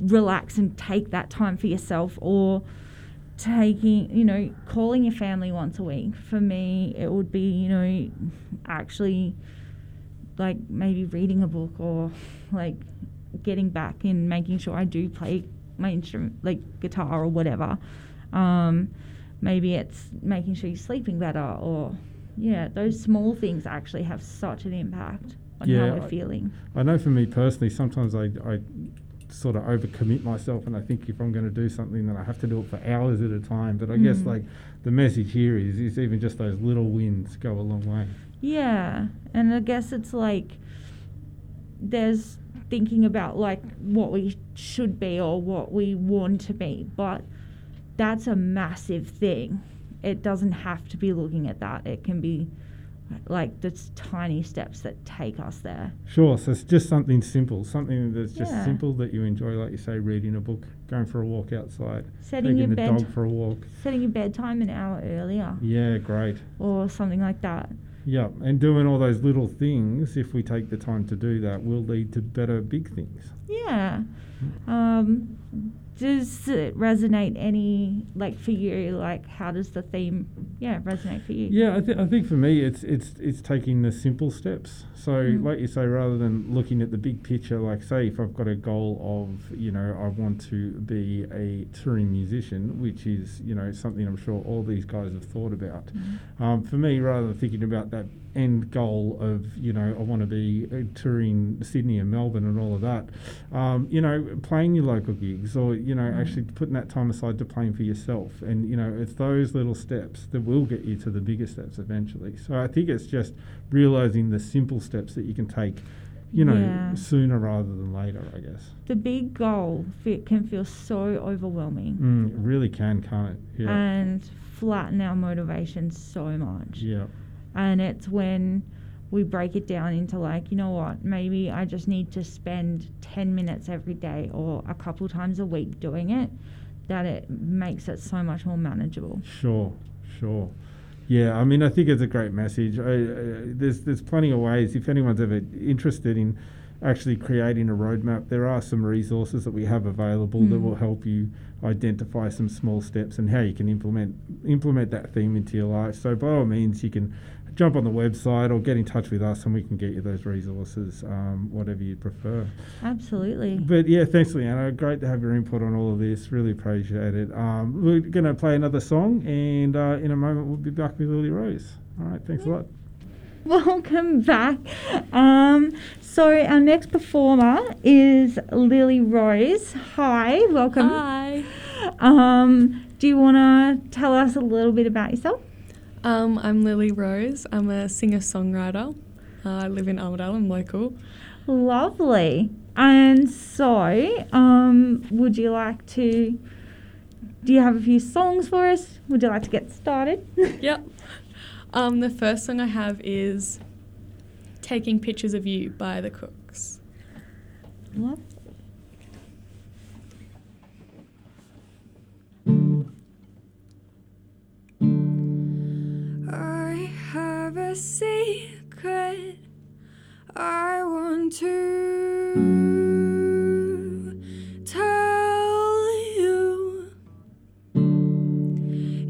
relax and take that time for yourself or taking you know calling your family once a week for me it would be you know actually like maybe reading a book or like getting back and making sure I do play my instrument like guitar or whatever um maybe it's making sure you're sleeping better or yeah those small things actually have such an impact on Yeah, how we're I- feeling I know for me personally, sometimes I, I sort of overcommit myself and I think if I'm going to do something, then I have to do it for hours at a time. But I guess Mm. like the message here is, is even just those little wins go a long way. Yeah, and I guess it's like there's thinking about like what we should be or what we want to be, but that's a massive thing. It doesn't have to be looking at that. It can be like the tiny steps that take us there. Sure, so it's just something simple, something that's just Yeah. simple that you enjoy, like you say, reading a book, going for a walk outside, Setting taking your the bed, dog for a walk. setting your bedtime an hour earlier, Yeah, great. or something like that. Yeah, and doing all those little things, if we take the time to do that, will lead to better big things. Yeah. Um, does it resonate any like for you? Like, how does the theme, yeah, resonate for you? Yeah, I, th- I think for me, it's it's it's taking the simple steps. So, Mm. like you say, rather than looking at the big picture, like say, if I've got a goal of, you know, I want to be a touring musician, which is, you know, something I'm sure all these guys have thought about. Mm. Um, for me, rather than thinking about that end goal of, you know, I want to be uh, touring Sydney and Melbourne and all of that, um, you know, playing your local gigs or, you know, Mm. actually putting that time aside to playing for yourself. And, you know, it's those little steps that will get you to the bigger steps eventually. So I think it's just realizing the simple steps that you can take, you know, Yeah. sooner rather than later, I guess. The big goal can feel so overwhelming Mm, it really can, can't it? Yeah. and flatten our motivation so much. yeah. And it's when we break it down into like, you know what, maybe I just need to spend 10 minutes every day or a couple times a week doing it, that it makes it so much more manageable. Sure, sure. Yeah, I mean, I think it's a great message. I, uh, there's there's plenty of ways. If anyone's ever interested in actually creating a roadmap, there are some resources that we have available that Mm. will help you identify some small steps and how you can implement implement that theme into your life. So by all means, you can jump on the website or get in touch with us and we can get you those resources, um, whatever you prefer. Absolutely. But yeah, thanks, Leanna. Great to have your input on all of this. Really appreciate it. Um, we're going to play another song, and uh, in a moment, we'll be back with Lily Rose. All right, thanks a lot. Welcome back. Um, so our next performer is Lily Rose. Hi, welcome. Hi. Um, do you want to tell us a little bit about yourself? Um, I'm Lily Rose. I'm a singer songwriter. Uh, I live in Armidale. I'm local. Lovely. And so, um, would you like to? Do you have a few songs for us? Would you like to get started? Yep. Um, the first song I have is Taking Pictures of You by The Kooks. Love. A secret I want to tell you.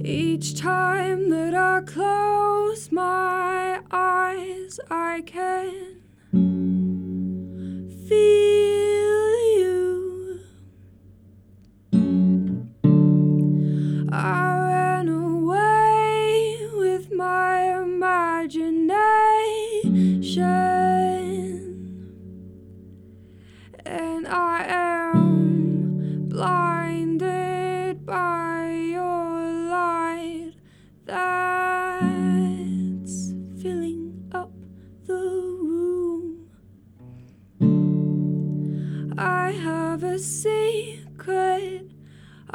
Each time that I close my eyes, I can feel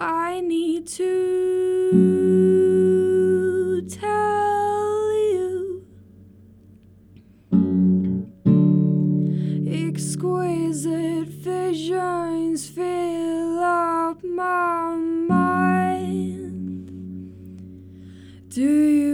I need to tell you. Exquisite visions fill up my mind. Do you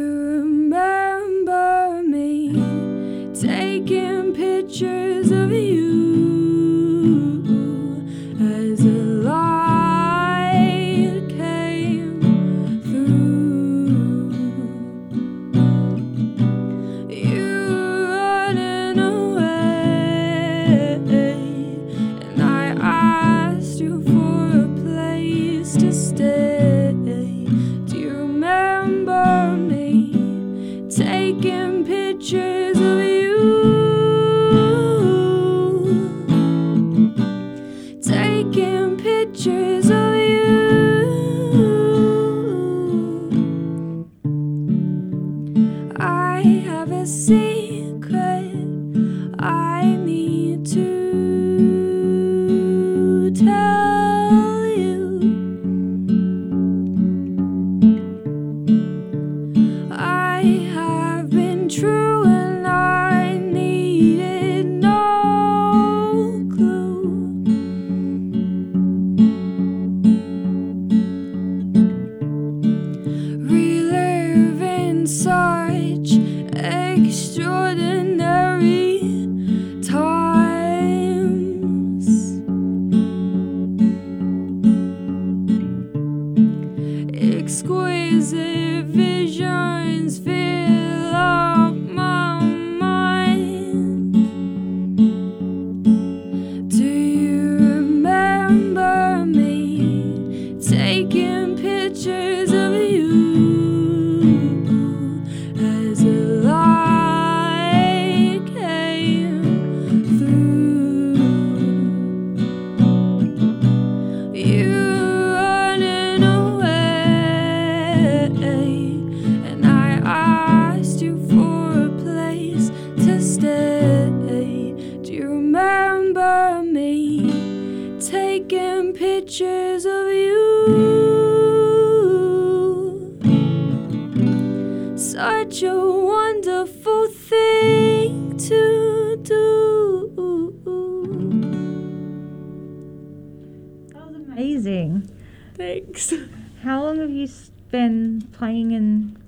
playing and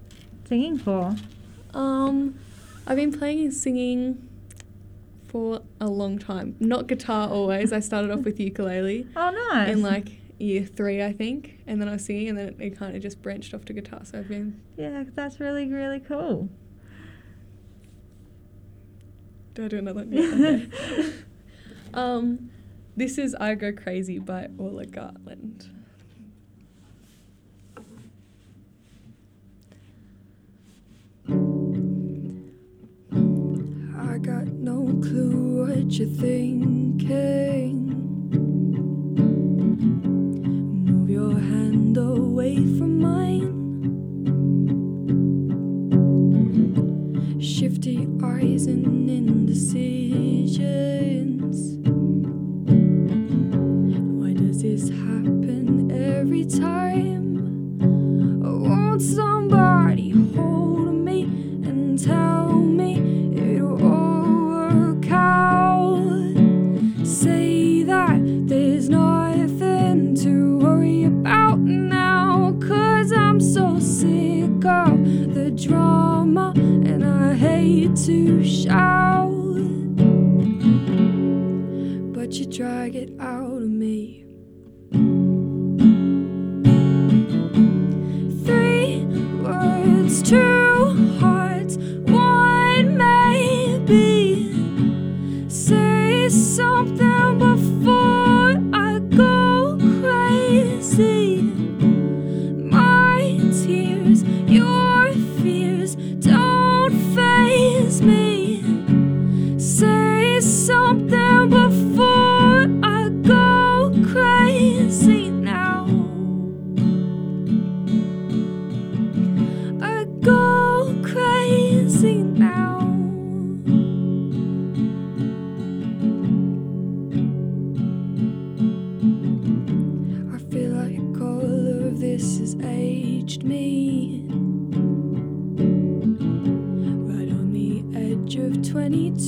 singing for? Um, I've been playing and singing for a long time. Not guitar always. I started off with ukulele. Oh, nice. In like year three, I think, and then I was singing, and then it kind of just branched off to guitar. So I've been. Yeah, that's really really cool. Do I do another? um, this is "I Go Crazy" by Orla Gartland. I got no clue what you're thinking. Move your hand away from mine. Shifty eyes and indecisions. Why does this happen every time? I want somebody hold me and tell. sick of the drama, and I hate to shout, but you drag it out of me.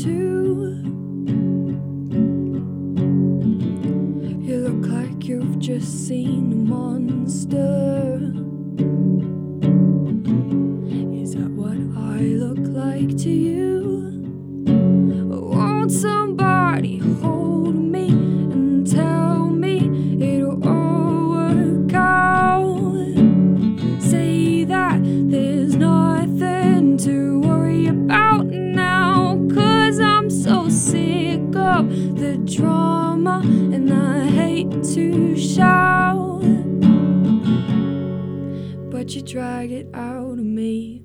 to trauma, and I hate to shout, but you drag it out of me.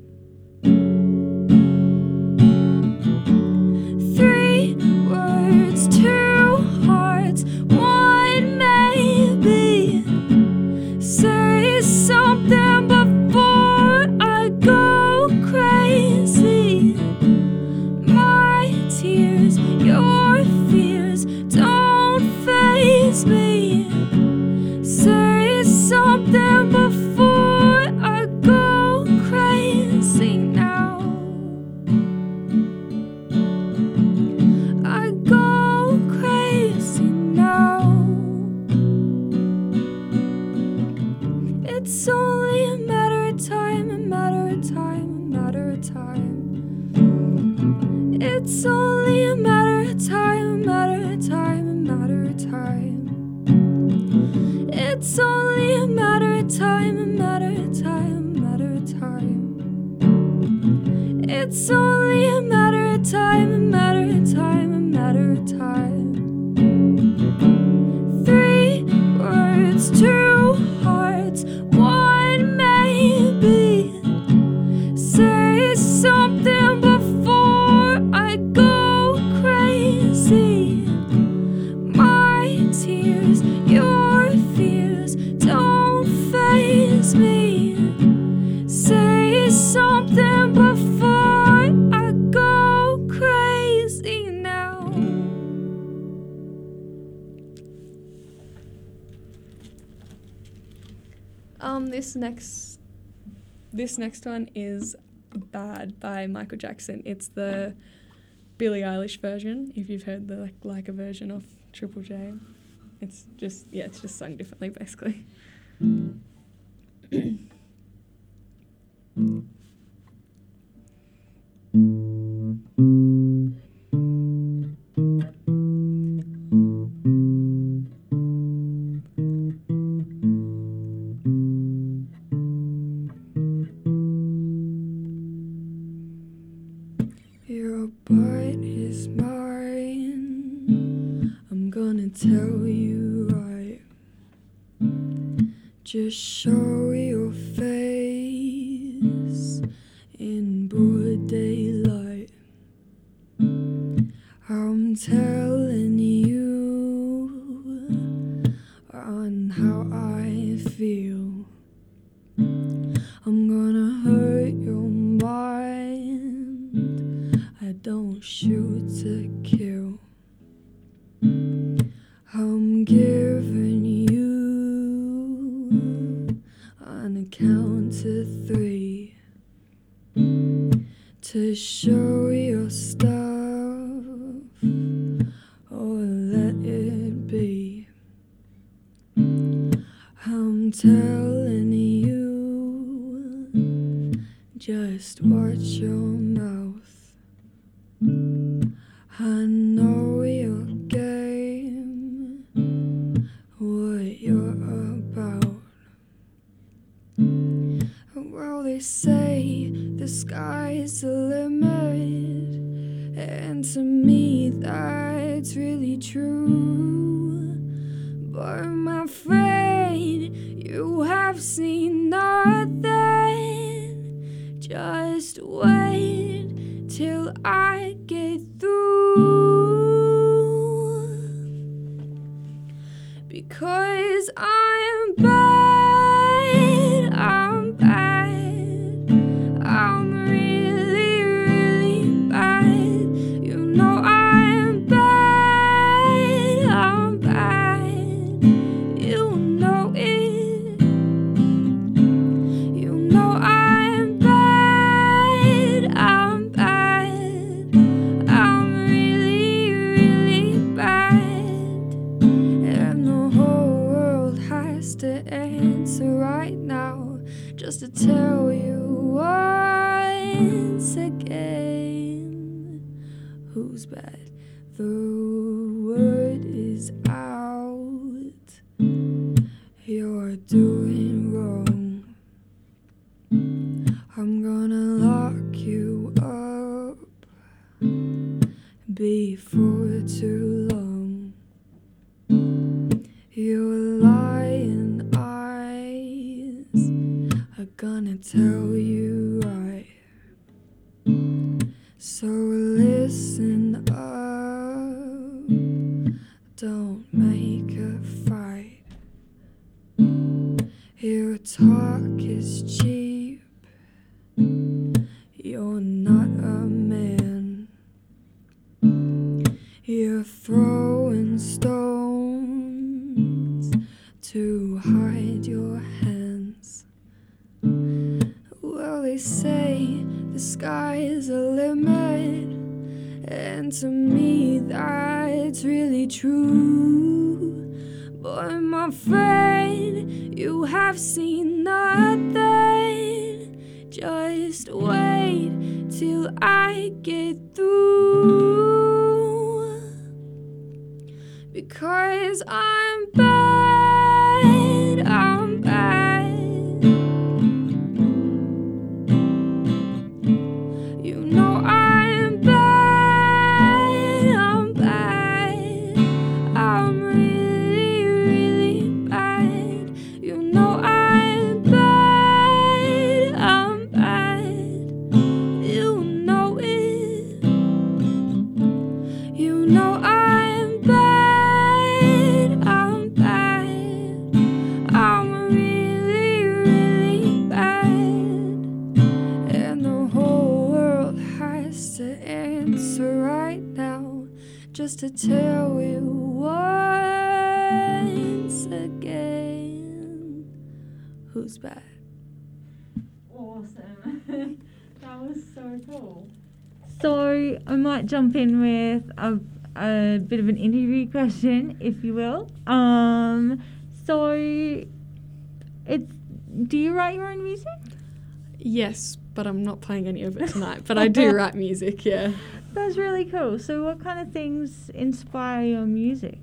this next one is Bad by Michael Jackson. It's the Billie Eilish version, if you've heard the like, like a version of Triple J. It's just, yeah, it's just sung differently basically. Tell you right. Just show your face in broad daylight. I'm telling you on how I feel. I'm gonna hurt your mind. I don't shoot to kill. I'm giving you on a count to three to show your stuff or let it be. I'm telling you, just watch your mouth. I know They say the sky's the limit, and to me, that's really true. But my friend, you have seen nothing. Just wait till I get through. Because I'm bad, before too long. Your lying eyes are gonna tell you was so cool. So I might jump in with a, a bit of an interview question, if you will. Um, so it's do you write your own music? Yes, but I'm not playing any of it tonight. But I do write music, yeah. That's really cool. So what kind of things inspire your music?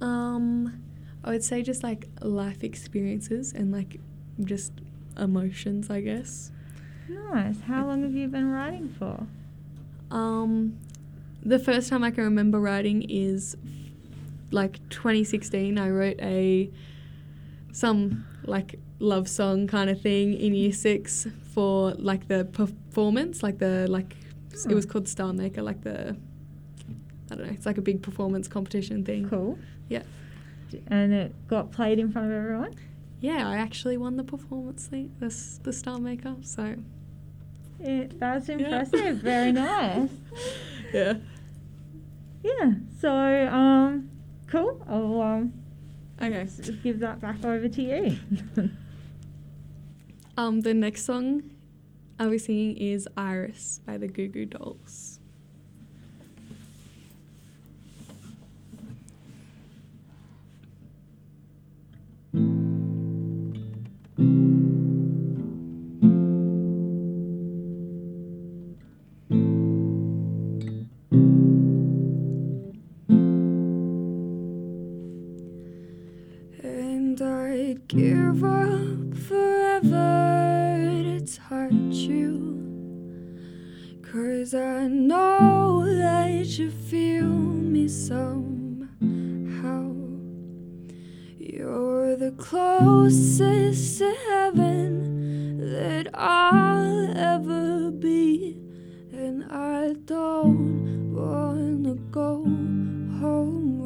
Um, I would say just like life experiences and like just emotions, I guess. Nice. How long have you been writing for? Um, the first time I can remember writing is like 2016. I wrote a some like love song kind of thing in year six for like the performance, like the like it was called Star Maker, like the I don't know, it's like a big performance competition thing. Cool. Yeah. And it got played in front of everyone. Yeah, I actually won the performance thing, the the Star Maker. So Yeah, that's Yeah. impressive. Very nice. yeah. Yeah. So, um, cool. I'll um, Okay. s- give that back over to you. Um, the next song I'll be singing is Iris by the Goo Goo Dolls. I'd give up forever to touch you. Cause I know that you feel me somehow. You're the closest to heaven that I'll ever be. And I don't wanna go home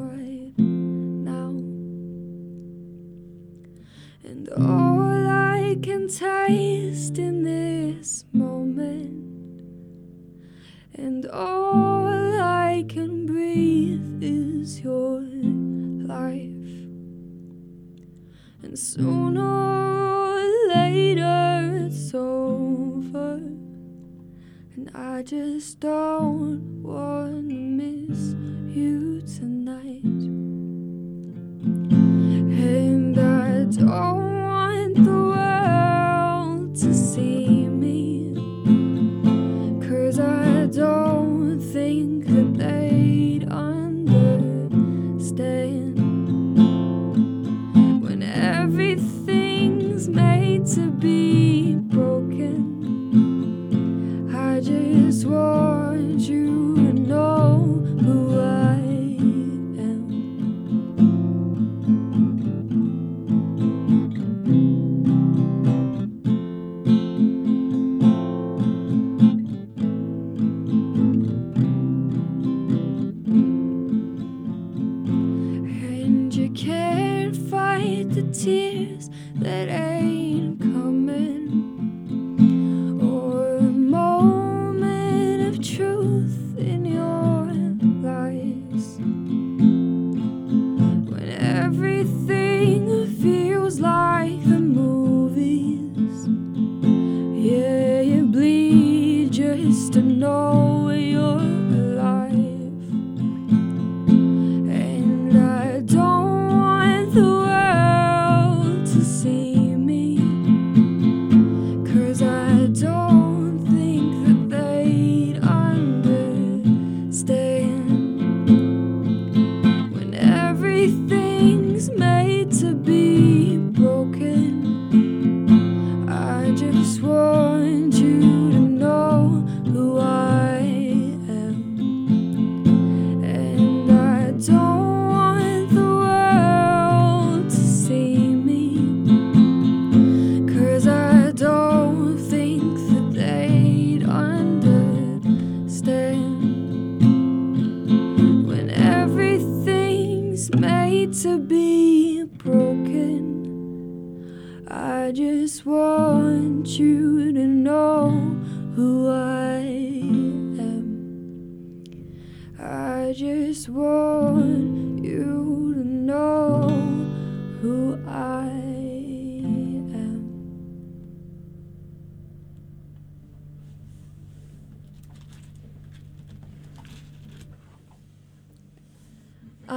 And all I can taste in this moment, and all I can breathe is your life. And sooner or later it's over, and I just don't wanna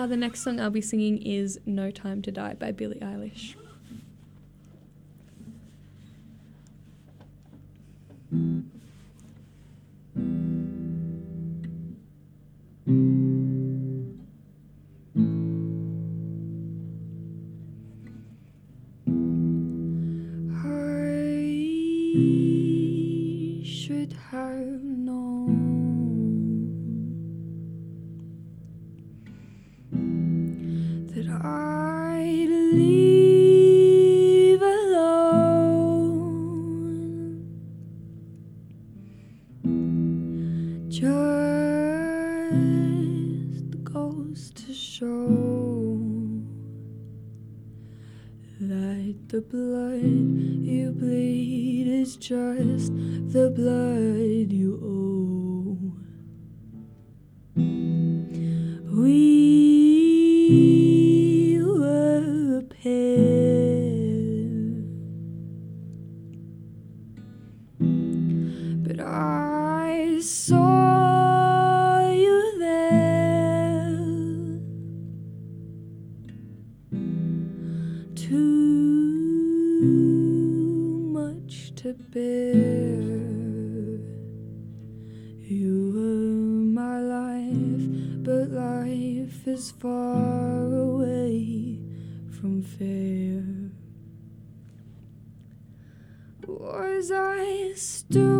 the next song I'll be singing is No Time to Die by Billie Eilish. I should have I'd leave alone. Just goes to show that the blood you bleed is just the blood you owe. We pair, but I saw I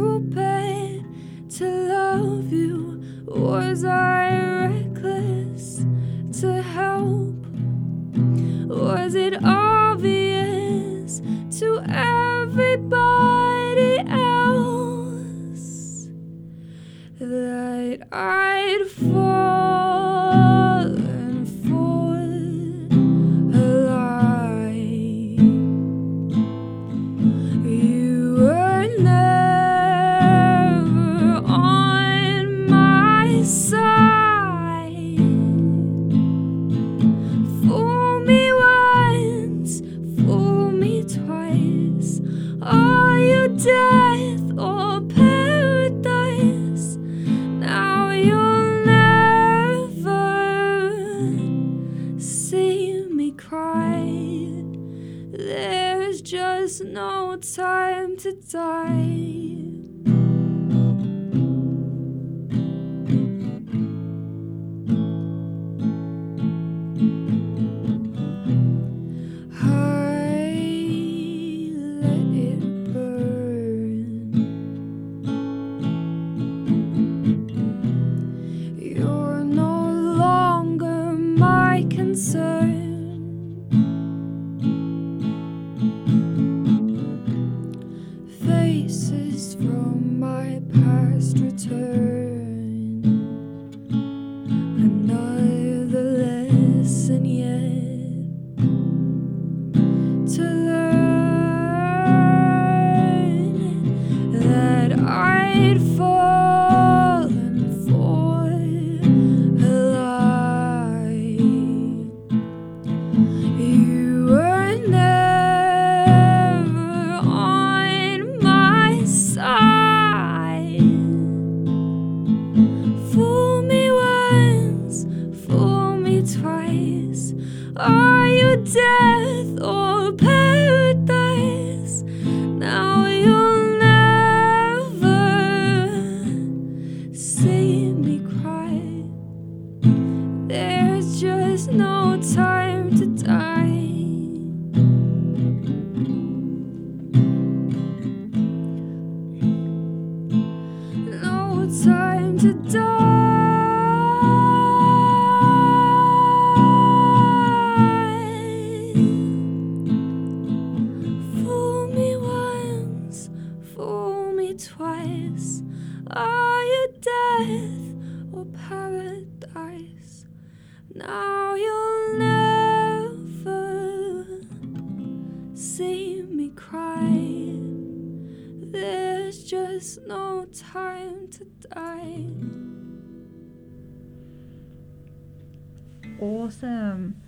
Awesome.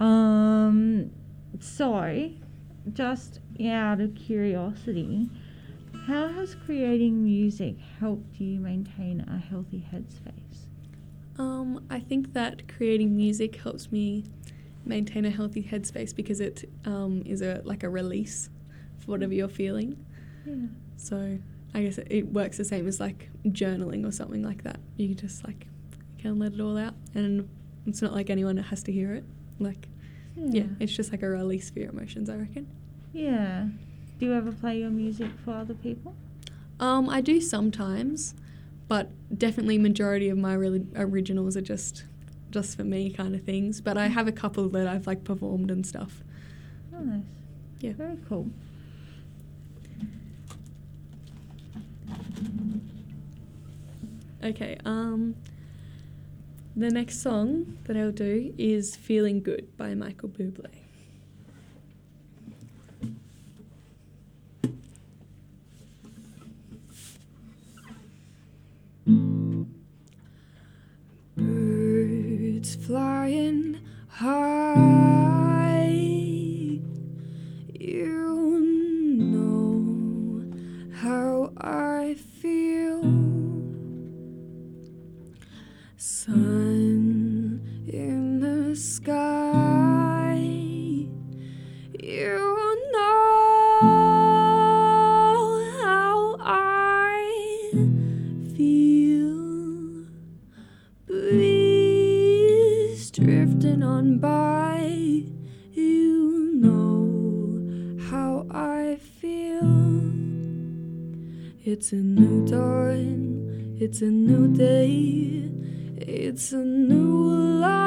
Um, so, just out of curiosity, how has creating music helped you maintain a healthy headspace? Um, I think that creating music helps me maintain a healthy headspace because it um, is a like a release for whatever you're feeling. Yeah. So I guess it, it works the same as like journaling or something like that. You just like can let it all out, and it's not like anyone has to hear it. Like yeah, it's just like a release for your emotions. I reckon. Yeah. Do you ever play your music for other people? Um, I do sometimes, but definitely majority of my really originals are just just for me kind of things. But I have a couple that I've like performed and stuff. Nice. Yeah. Very cool. Okay. Um, the next song that I'll do is Feeling Good by Michael Bublé. Birds flying high. It's a new dawn, it's a new day, it's a new life.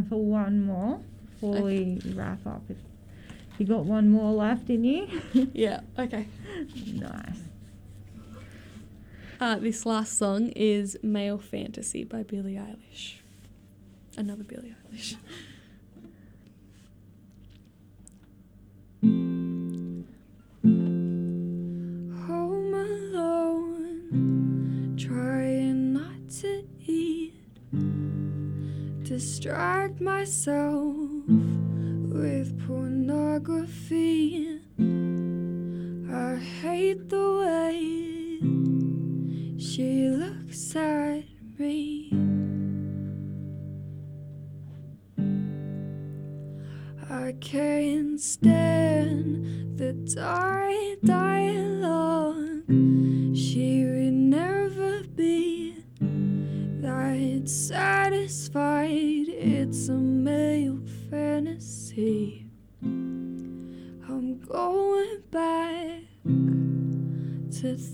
time for one more before okay. we wrap up. If you got one more left in you. yeah. Okay. nice. Uh, this last song is "Male Fantasy" by Billie Eilish. Another Billie Eilish. distract myself with pornography. I hate the way she looks at me. I can't stand the dark.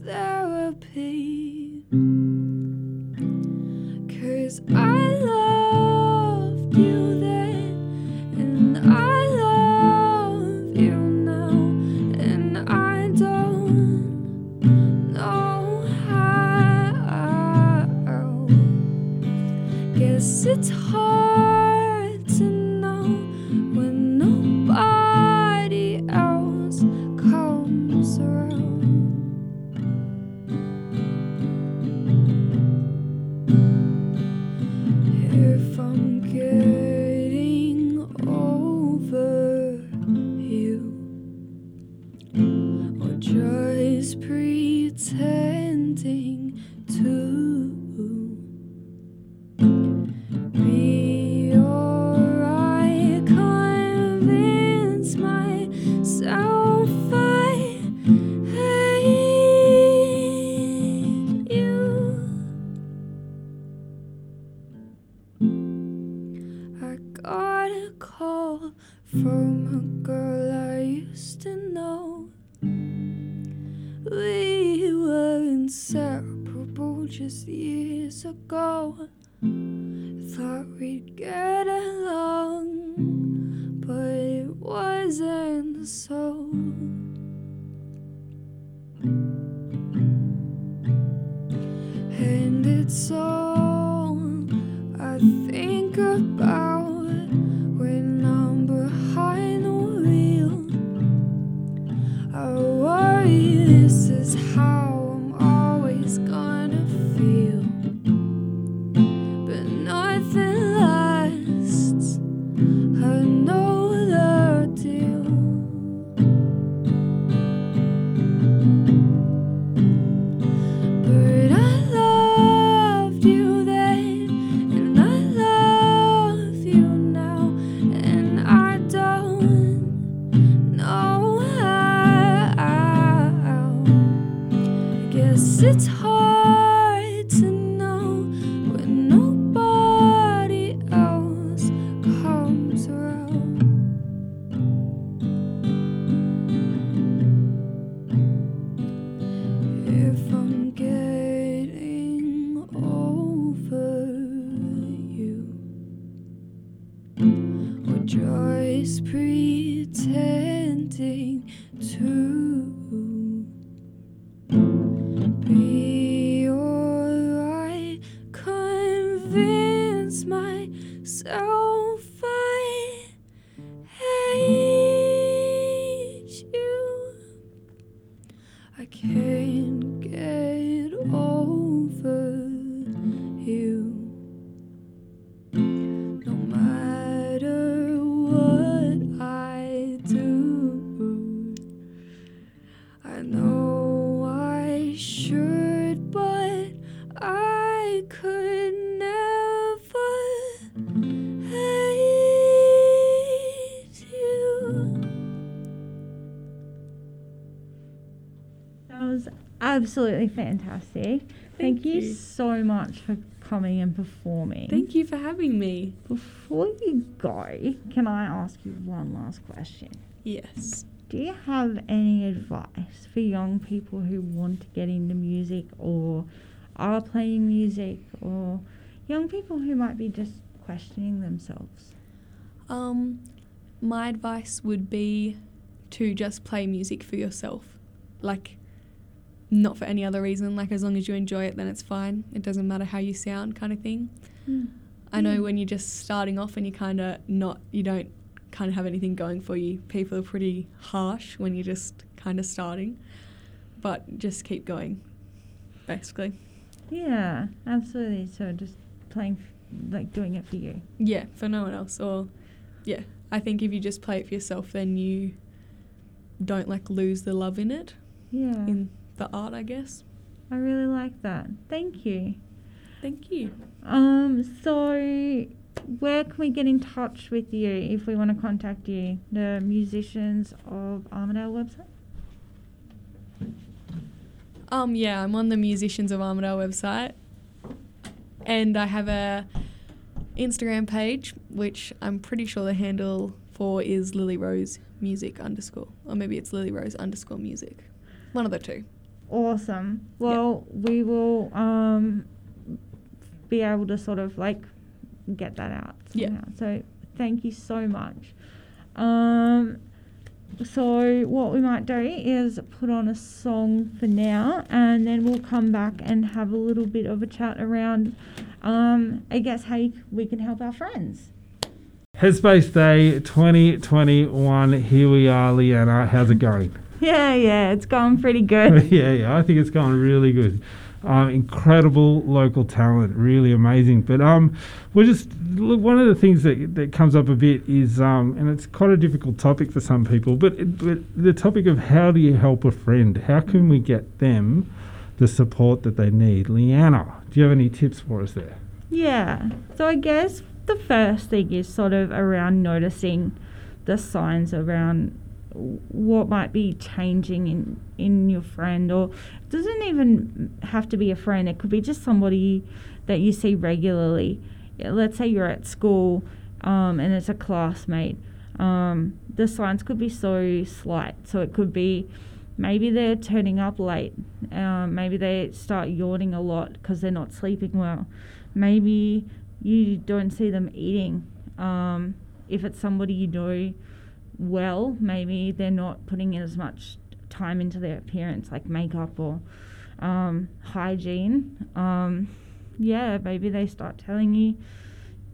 therapy. Ago. Thought we'd get along, but it wasn't so. And it's all I think about when I'm behind the wheel. I worry this is how absolutely fantastic. Thank, Thank you, you. so much for coming and performing. Thank you for having me. Before you go, can I ask you one last question? Yes. Do you have any advice for young people who want to get into music or are playing music or young people who might be just questioning themselves? Um, my advice would be to just play music for yourself. Like, not for any other reason. Like, as long as you enjoy it, then it's fine. It doesn't matter how you sound, kind of thing. I know Mm. when you're just starting off and you kind of not, you don't kind of have anything going for you. People are pretty harsh when you're just kind of starting, but just keep going, basically. Yeah, absolutely. So just playing, f- like doing it for you. Yeah, for no one else. Or, yeah, I think if you just play it for yourself, then you don't like lose the love in it, Yeah, in the art, I guess. I really like that. Thank you. Thank you. Um, so where can we get in touch with you if we want to contact you? The musicians of Armidale website? Um, yeah, I'm on the Musicians of Armidale website, and I have a Instagram page, which I'm pretty sure the handle for is Lily Rose Music underscore, or maybe it's Lily Rose underscore Music, one of the two. Awesome. Well, we will um be able to sort of like get that out Yeah. So thank you so much. Um so what we might do is put on a song for now and then we'll come back and have a little bit of a chat around um I guess how you, we can help our friends. Headspace Day 2021. Here we are, Leanna. How's it going? Yeah, yeah, it's going pretty good. yeah, yeah, I think it's going really good. Um, incredible local talent, really amazing. But um, we're just look. One of the things that that comes up a bit is um, and it's quite a difficult topic for some people. But it, but the topic of how do you help a friend? How can we get them the support that they need? Leanna, do you have any tips for us there? Yeah. So I guess the first thing is sort of around noticing the signs around what might be changing in in your friend or it doesn't even have to be a friend it could be just somebody that you see regularly let's say you're at school um, and it's a classmate um, the signs could be so slight so it could be maybe they're turning up late. Um, maybe they start yawning a lot because they're not sleeping well. Maybe you don't see them eating. Um, if it's somebody you know well, maybe they're not putting in as much time into their appearance, like makeup or um, hygiene. Um, yeah, maybe they start telling you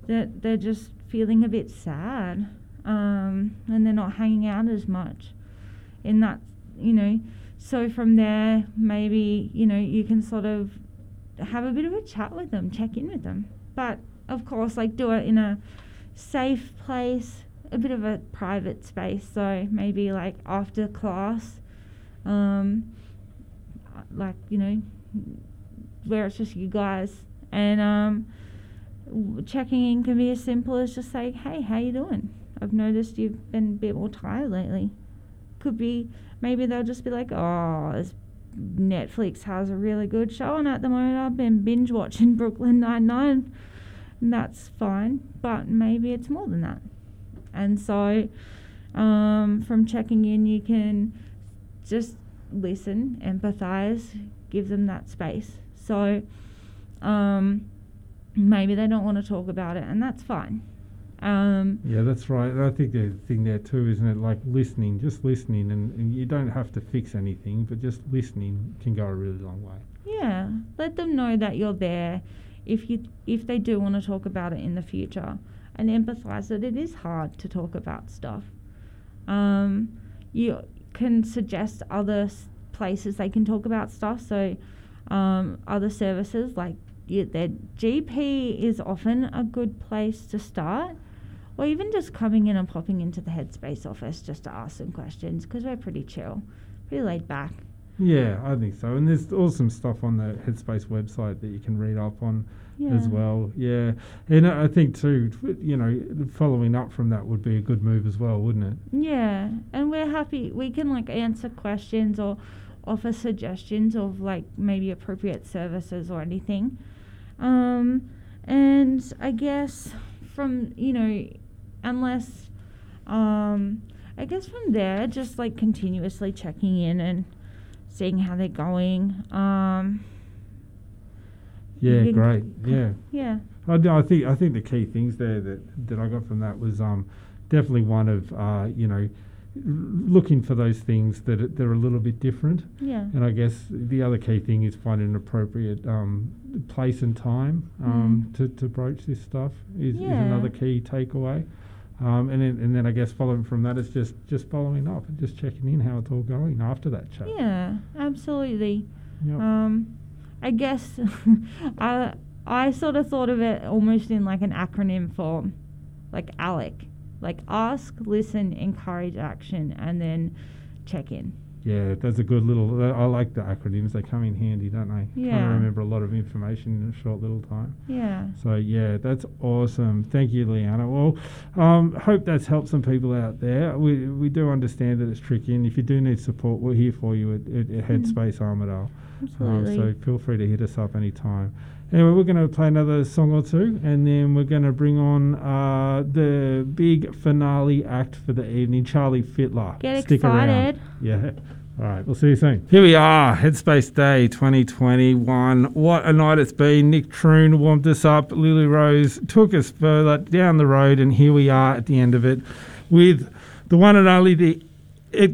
that they're just feeling a bit sad um, and they're not hanging out as much. And that, you know, so from there, maybe, you know, you can sort of have a bit of a chat with them, check in with them. But of course, like do it in a safe place, a bit of a private space. So maybe like after class, um, like, you know, where it's just you guys. And um, checking in can be as simple as just saying, hey, how you doing? I've noticed you've been a bit more tired lately. Could be, maybe they'll just be like, oh, Netflix has a really good show on at the moment. I've been binge watching Brooklyn Nine-Nine. And that's fine, but maybe it's more than that. And so, um, from checking in, you can just listen, empathize, give them that space. So, um, maybe they don't want to talk about it, and that's fine. Um, Yeah, that's right. I think the thing there too, isn't it? Like listening, just listening, and, and you don't have to fix anything, but just listening can go a really long way. yeah, let them know that you're there. If you if they do want to talk about it in the future, and empathize that it is hard to talk about stuff. Um, you can suggest other s- places they can talk about stuff. So, um, other services like their GP is often a good place to start, or even just coming in and popping into the Headspace office just to ask some questions because we're pretty chill, pretty laid back. Yeah, I think so. And there's awesome stuff on the Headspace website that you can read up on Yeah. as well. Yeah, and I think too, you know, following up from that would be a good move as well, wouldn't it? Yeah, and we're happy. We can like answer questions or offer suggestions of like maybe appropriate services or anything. Um, and I guess from you know, unless, um, I guess from there, just like continuously checking in and seeing how they're going. Um, Yeah, can- great. Yeah. yeah, I, I think I think the key things there that, that I got from that was um, definitely one of uh, you know looking for those things that are, that are a little bit different, yeah, and I guess the other key thing is finding an appropriate um, place and time um, Mm. to, to broach this stuff is, is another key takeaway. Um, and then and then I guess following from that is just just following up and just checking in how it's all going after that chat. yeah, absolutely. Yep. Um, I guess I I sort of thought of it almost in like an acronym form, like ALEC, like ask, listen, encourage action, and then check in. Yeah, that's a good little. I like the acronyms. They come in handy, don't they? Yeah. of remember a lot of information in a short little time. Yeah. So yeah, that's awesome. Thank you, Leanna. Well, um, hope that's helped some people out there. We we do understand that it's tricky, and if you do need support, we're here for you at, at, at Headspace Armidale. Um, Absolutely. so feel free to hit us up anytime. Anyway, we're going to play another song or two, and then we're going to bring on uh, the big finale act for the evening, Charlie Fitler. Get Stick around. excited. Yeah. All right, we'll see you soon. Here we are, Headspace Day 2021. What a night it's been. Nick Troon warmed us up. Lily Rose took us further down the road, and here we are at the end of it with the one and only, the. It,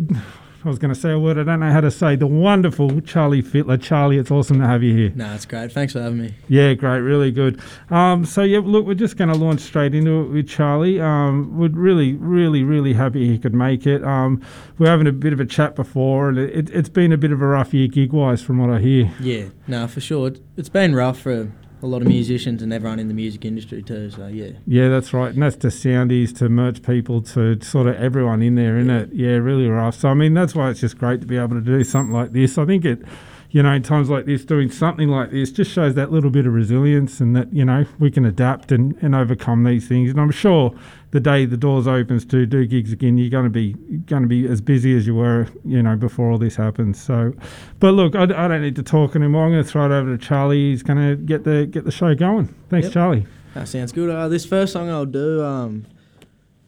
I was going to say a word I don't know how to say. The wonderful Charlie Fitler. Charlie, it's awesome to have you here. No, it's great. Thanks for having me. Yeah, great, really good. Um, so yeah, look, we're just going to launch straight into it with Charlie. Um, we're really, really, really happy he could make it. Um, we're having a bit of a chat before, and it, it's been a bit of a rough year gig wise, from what I hear. Yeah, no, for sure. It- It's been rough for a lot of musicians and everyone in the music industry too. So yeah, Yeah, that's right, and that's to soundies, to merch people, to sort of everyone in there, isn't it? Yeah, really rough. So I mean, that's why it's just great to be able to do something like this. I think it. You know, in times like this, doing something like this just shows that little bit of resilience and that, you know, we can adapt and, and overcome these things. And I'm sure the day the doors opens to do gigs again, you're going to be going to be as busy as you were, you know, before all this happens. So, but look, I, I don't need to talk anymore. I'm going to throw it over to Charlie. He's going to get the get the show going. Thanks, Yep. Charlie. that sounds good. Uh, this first song I'll do. Um,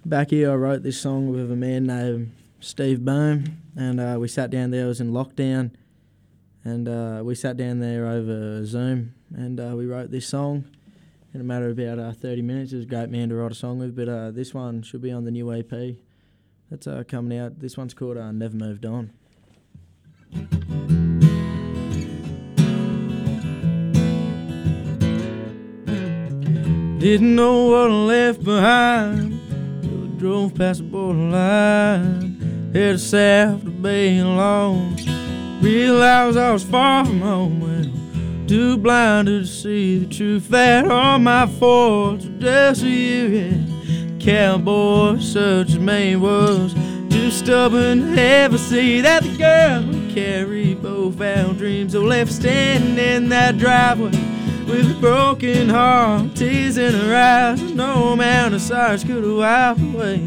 back here, I wrote this song with a man named Steve Boom, and uh, we sat down there. I was in lockdown, and uh, we sat down there over Zoom, and uh, we wrote this song in a matter of about uh, 30 minutes. It was a great man to write a song with, but uh, this one should be on the new EP that's uh, coming out. This one's called uh, Never Moved On. Didn't know what I left behind till I drove past the borderline. Headed south to be alone. Realized I was far from home. Well, too blinded to see the truth that all my faults were just a year. Cowboy such as me was too stubborn to ever see that the girl who carried both our dreams were left standing in that driveway with a broken heart, tears in her eyes. No amount of sorrows could wiped away.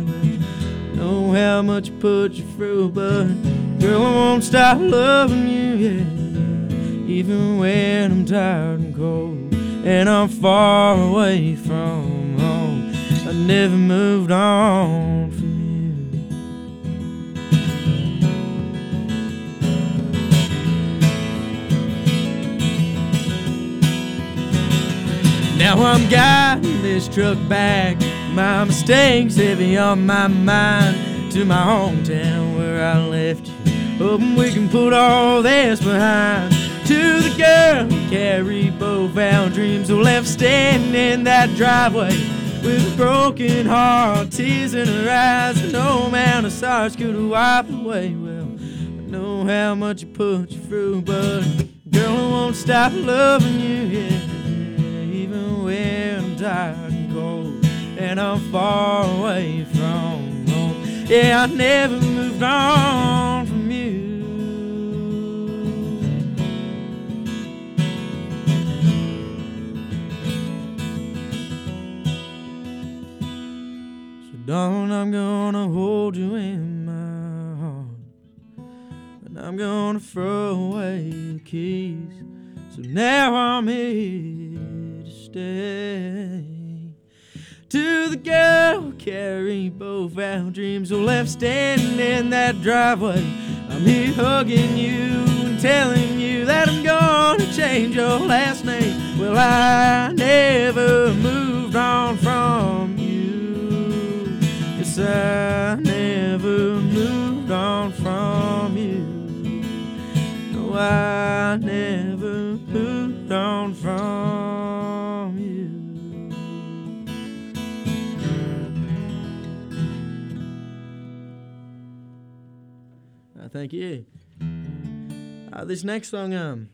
Know how much put you through, but girl, I won't stop loving you, yeah. Even when I'm tired and cold, and I'm far away from home, I never moved on from you. Now I'm guiding this truck back. My mistakes heavy on my mind to my hometown where I left you. Hoping we can put all this behind. To the girl who carried both our dreams, who left standing in that driveway with a broken heart, tears in her eyes. No amount of sorrows could wipe away. Well, I know how much you put you through, but girl, I won't stop loving you. Yeah even when I'm tired and cold and I'm far away from home. Yeah, I never moved on Darling, I'm gonna hold you in my heart, and I'm gonna throw away the keys. So now I'm here to stay. To the girl who carried both our dreams, who left standing in that driveway. I'm here hugging you and telling you that I'm gonna change your last name. Well, I never moved on from you. Yes, I never moved on from you. No, I never moved on from you. Uh, thank you. Uh, this next song, um,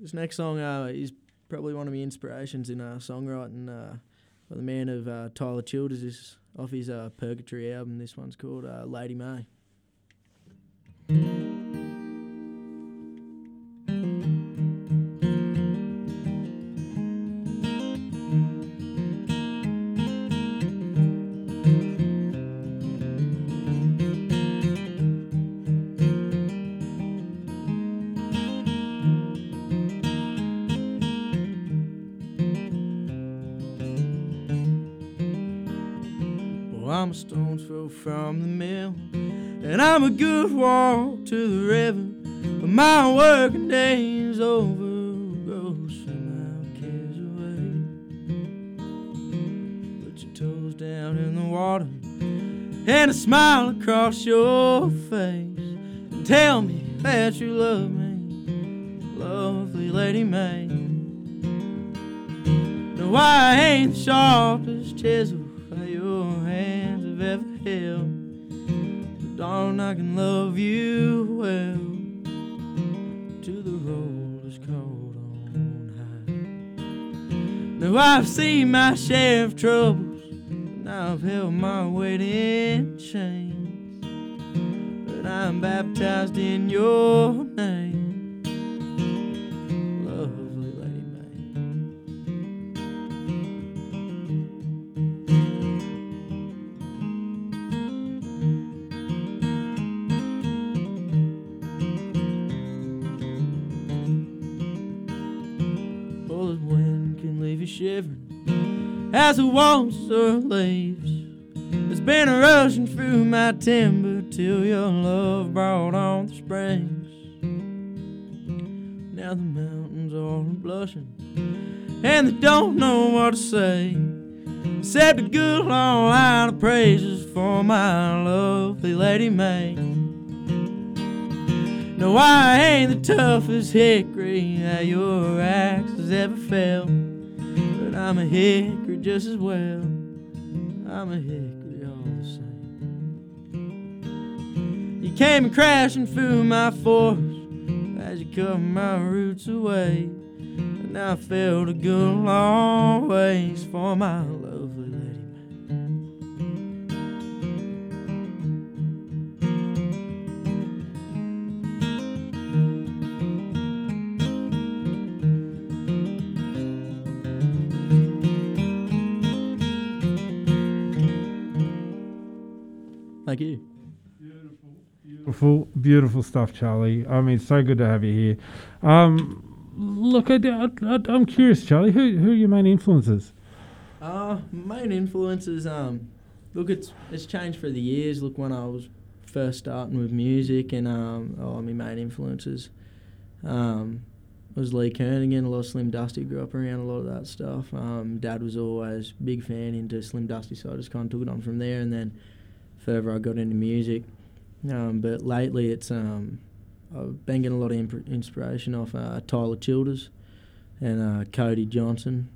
this next song uh, is probably one of my inspirations in uh, songwriting. Uh, by the man of uh, Tyler Childers, is off his uh, Purgatory album. This one's called uh, Lady May. From the mill, and I'm a good walk to the river. But my working day is over, grossing my cares away. Put your toes down in the water, and a smile across your face, and tell me that you love me, lovely Lady May. No, I ain't the sharpest chisel your hands have ever But darling, I can love you well. To the road is cold on high. Now I've seen my share of troubles, and I've held my weight in chains. But I'm baptized in your name, shivering as the waltz or leaves. There's been a rushing through my timber till your love brought on the springs. Now the mountains are blushing, and they don't know what to say. Except a good long line of praises for my lovely Lady May. No, I ain't the toughest hickory that your axe has ever felt, I'm a hickory just as well. I'm a hickory all the same. You came crashing through my forest as you cut my roots away. And I felt a good long ways for my lovely Thank you. Beautiful, beautiful stuff, Charlie. I mean, so good to have you here. Um, look, I, am curious, Charlie. Who who are your main influences? Uh, main influences. Um, look, it's it's changed for the years. Look, when I was first starting with music, and um, oh, my main influences, um, was Lee Kernaghan. A lot of Slim Dusty. Grew up around a lot of that stuff. Um, Dad was always big fan into Slim Dusty, so I just kind of took it on from there, and then further I got into music. Um, but lately, it's um, I've been getting a lot of imp- inspiration off uh, Tyler Childers and uh, Cody Johnson,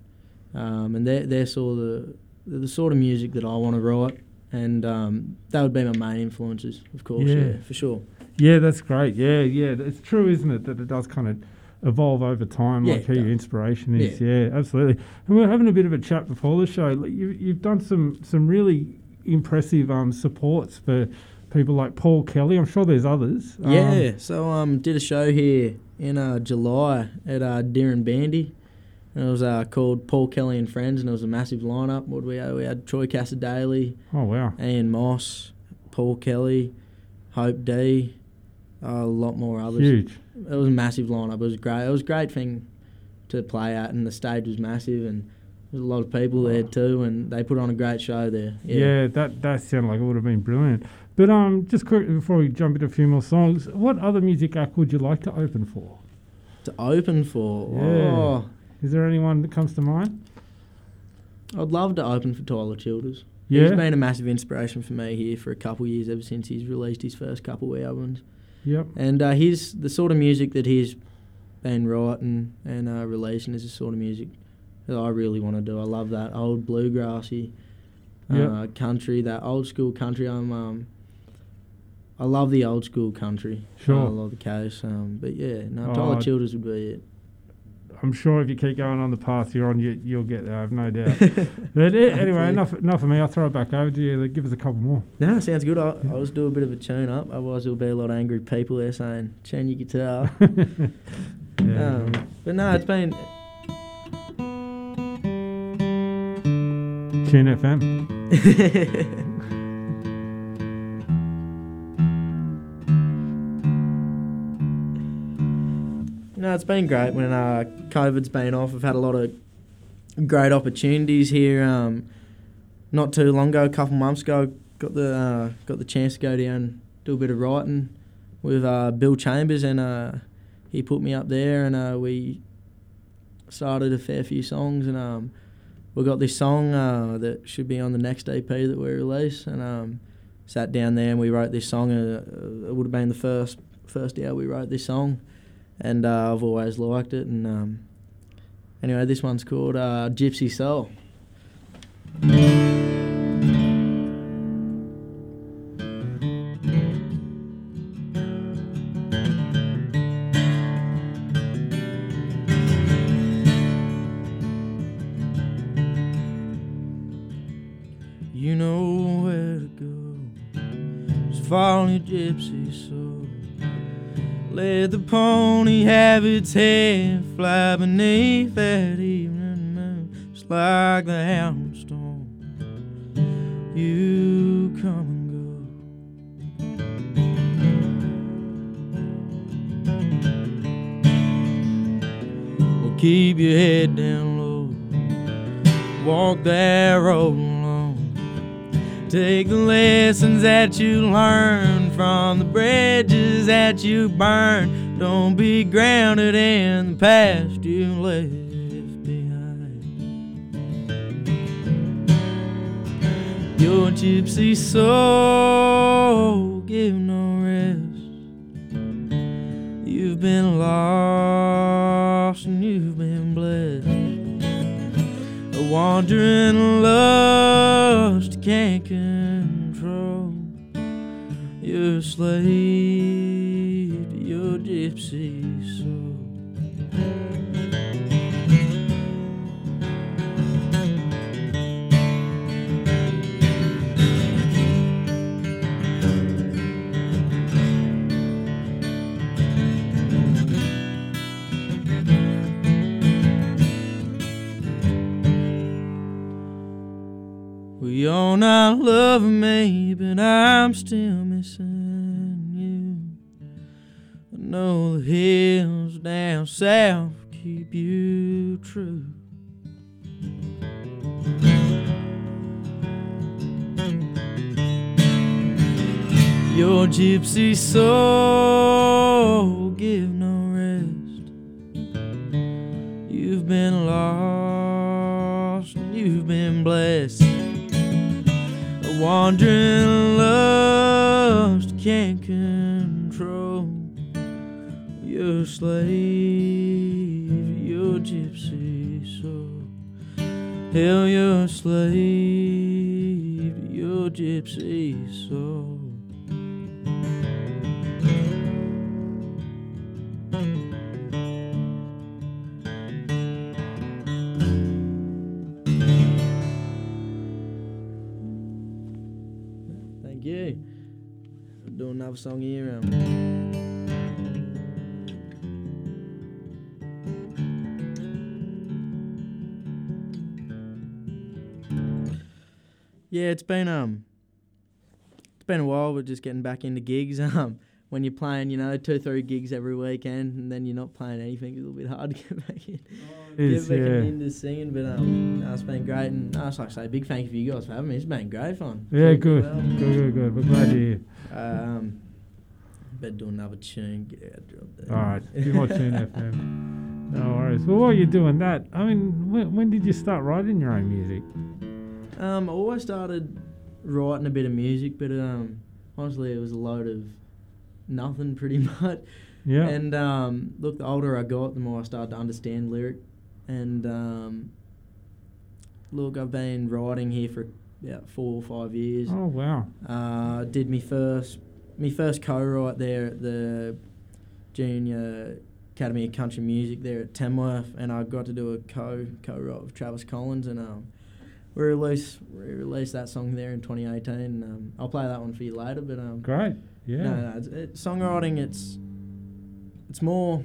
um, and they're they're sort of the the sort of music that I want to write, and um, that would be my main influences, of course. Yeah. yeah, for sure. Yeah, that's great. Yeah, yeah, it's true, isn't it, that it does kind of evolve over time, Yeah, like who your inspiration is. Yeah. absolutely. And we are having a bit of a chat before the show. You, you've done some some really impressive um, supports for people like Paul Kelly. I'm sure there's others. Um, Yeah, so um, did a show here in uh, July at uh, Deering Bandy. And it was uh, called Paul Kelly and Friends, and it was a massive lineup. What we had? We had Troy Cassar-Daley, Oh wow. Ian Moss, Paul Kelly, Hope D, uh, a lot more others. Huge. It was a massive lineup. It was great. It was a great thing to play at, and the stage was massive, and there was a lot of people there too, and they put on a great show there. Yeah. that that sounded like it would have been brilliant. But um, just quickly before we jump into a few more songs, what other music act would you like to open for? To open for, Yeah. oh, Is there anyone that comes to mind? I'd love to open for Tyler Childers. Yeah. He's been a massive inspiration for me here for a couple of years, ever since he's released his first couple of albums. Yep. And uh, he's the sort of music that he's been writing and uh, releasing is the sort of music that I really want to do. I love that old bluegrassy uh, Yeah. country, that old school country. I'm um, I love the old school country. Sure. I love the case. Um, but yeah, no, Oh, Tyler Childers would be it. I'm sure if you keep going on the path you're on, you, you'll get there. I've no doubt. but eh, anyway, enough enough of me. I'll throw it back over to you. Give us a couple more. No, sounds good. I, I'll just do a bit of a tune up. Otherwise, there'll be a lot of angry people there saying, "Tune your guitar." Yeah. um, but no, it's been Tune FM. No, it's been great when uh, COVID's been off. I've had a lot of great opportunities here. Um, not too long ago, a couple months ago, got the uh, got the chance to go down do a bit of writing with uh, Bill Chambers, and uh, he put me up there, and uh, we started a fair few songs, and um, we got this song uh, that should be on the next EP that we release, and um, sat down there and we wrote this song. Uh, it would have been the first first year we wrote this song and uh, I've always liked it. And um, anyway, this one's called uh, Gypsy Soul. Pony have its head fly beneath that evening moon, just like the hailstorm. You come and go. Well, keep your head down low. Walk that road alone. Take the lessons that you learn from the bridges that you burned. Don't be grounded in the past you left behind. Your gypsy soul give no rest. You've been lost and you've been blessed. A wandering lust can't control. You're a slave gypsy soul. We all not loving me, but I'm still missing know the hills down south keep you true. Your gypsy soul give no rest. You've been lost, and you've been blessed. A wandering lust can't control. You're a slave, your gypsy soul. Hell, you're a slave, your gypsy soul. Thank you. We're doing another song here. Um, yeah, it's been um, it's been a while. We're just getting back into gigs. Um, when you're playing, you know, two, three gigs every weekend, and then you're not playing anything, it's a little bit hard to get back in. Is, get back yeah. into singing, but um, no, it's been great, and no, it's like I say, big thank you for you guys for having me. It's been great fun. Yeah, good. well. Good, good, good. We're glad you're here. Um, better do another tune. Get out, drop that. All right, few more tune FM. No worries. Well, while you're doing that, I mean, when, when did you start writing your own music? Um, I always started writing a bit of music, but um, honestly, it was a load of nothing pretty much. Yeah. And um, look, the older I got, the more I started to understand lyric. And um, look, I've been writing here for about four or five years. oh wow. Uh, did me first, me first co-write there at the Junior Academy of Country Music there at Tamworth, and I got to do a co co-write with Travis Collins, and um, we released we released that song there in 2018. Um, I'll play that one for you later, but um, Great. Yeah. no, no, it's, it, songwriting it's it's more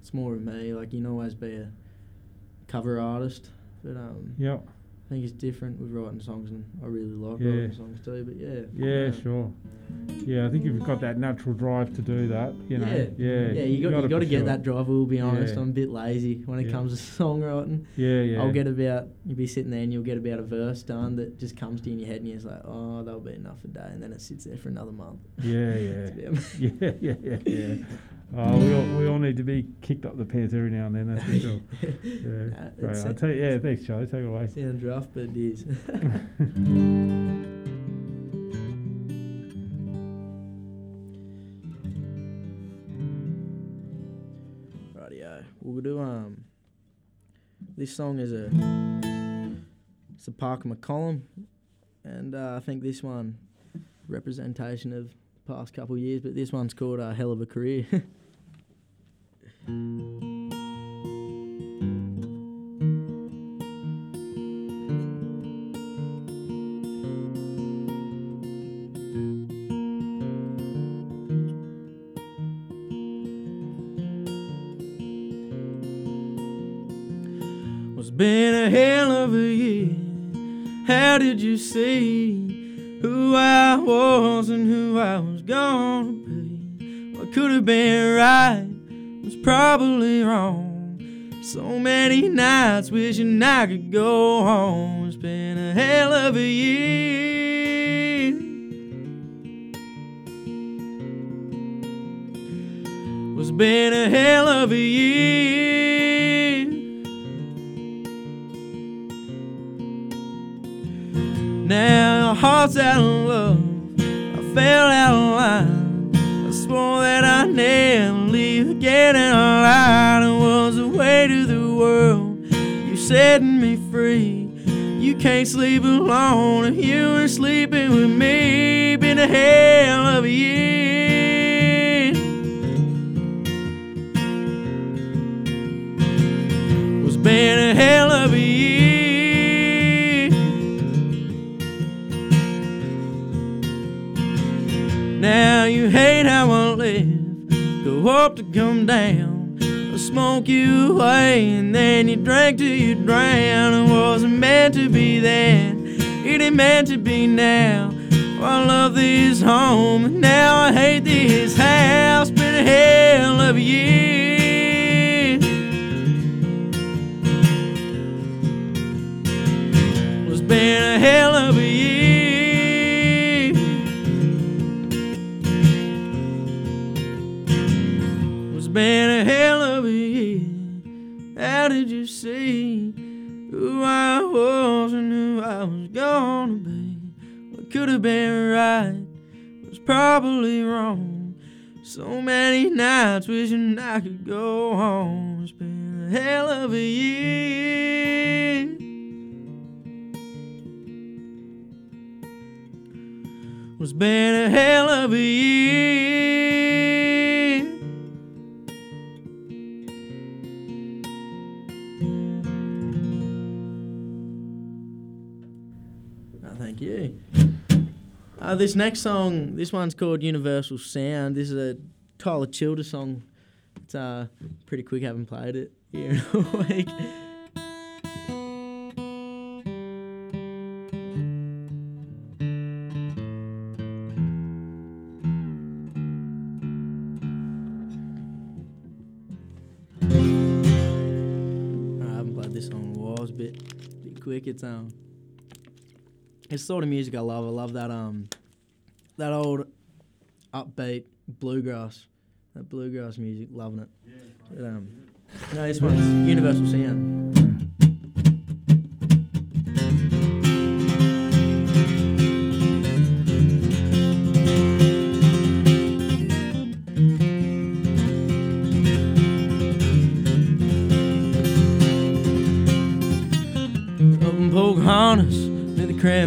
it's more of me. Like you can always be a cover artist, but um, Yep. I think it's different with writing songs, and I really like Yeah. writing songs too. But yeah, Yeah, sure. Yeah, I think you've got that natural drive to do that. You know. Yeah. Yeah. Yeah, you got gotta you got to get that drive. We'll be honest. Yeah. I'm a bit lazy when it Yeah. comes to songwriting. Yeah, yeah. I'll get about you'll be sitting there and you'll get about a verse done that just comes to you in your head and you're just like, oh, that'll be enough a day, and then it sits there for another month. Yeah, yeah. It's a bit- yeah, yeah, yeah, yeah. Oh, we all, we all need to be kicked up the pants every now and then. That's for sure. Yeah, Nah, great. I'll you, yeah, thanks, Charlie. Take it away. Sounds rough, but it is. Rightio. We'll do um. This song is a. It's a Parker McCollum, and uh, I think this one representation of past couple of years, but this one's called a hell of a career. Been a hell of a year. How did you see who I was and who I was gonna be? What could have been right was probably wrong. So many nights wishing I could go home. It's been a hell of a year. It's been a hell of a year. Now our heart's out of love. I fell out of line. I swore that I'd never leave again, and I lied. It was the way to the world. You setting me free. You can't sleep alone if you were sleeping with me. Been a hell of a year. Was been a hell of a year. Now you hate how I live. Go up come down. I smoke you away and then you drank till you drown. It wasn't meant to be then. It ain't meant to be now. I love this home and now I hate this house. Been a hell of a year. Was been a hell been a hell of a year. How did you see who I was and who I was gonna be? What could have been right was probably wrong. So many nights wishing I could go home. It's been a hell of a year. It's been a hell of a year. Uh, this next song, this one's called Universal Sound. This is a Tyler Childer song. It's uh, pretty quick, haven't played it here in a week. I haven't this song in bit quick. It's um, it's the sort of music I love. I love that um, that old upbeat bluegrass, that bluegrass music. Loving it. But, um, no, this one's Universal Sound.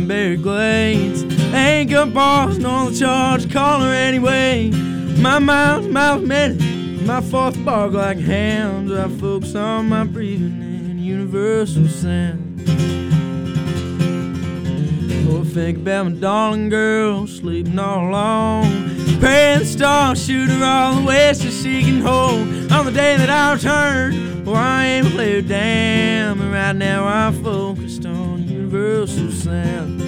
Cranberry glades. Ain't got bars, the charge caller anyway. My miles, miles minute, my fourth bark like hounds. I focus on my breathing in universal sound. Oh, think about my darling girl sleeping all alone. Praying the stars shoot her all the way so she can hold. On the day that I return, well, I ain't play damn. And right now I'm focused on universal sound.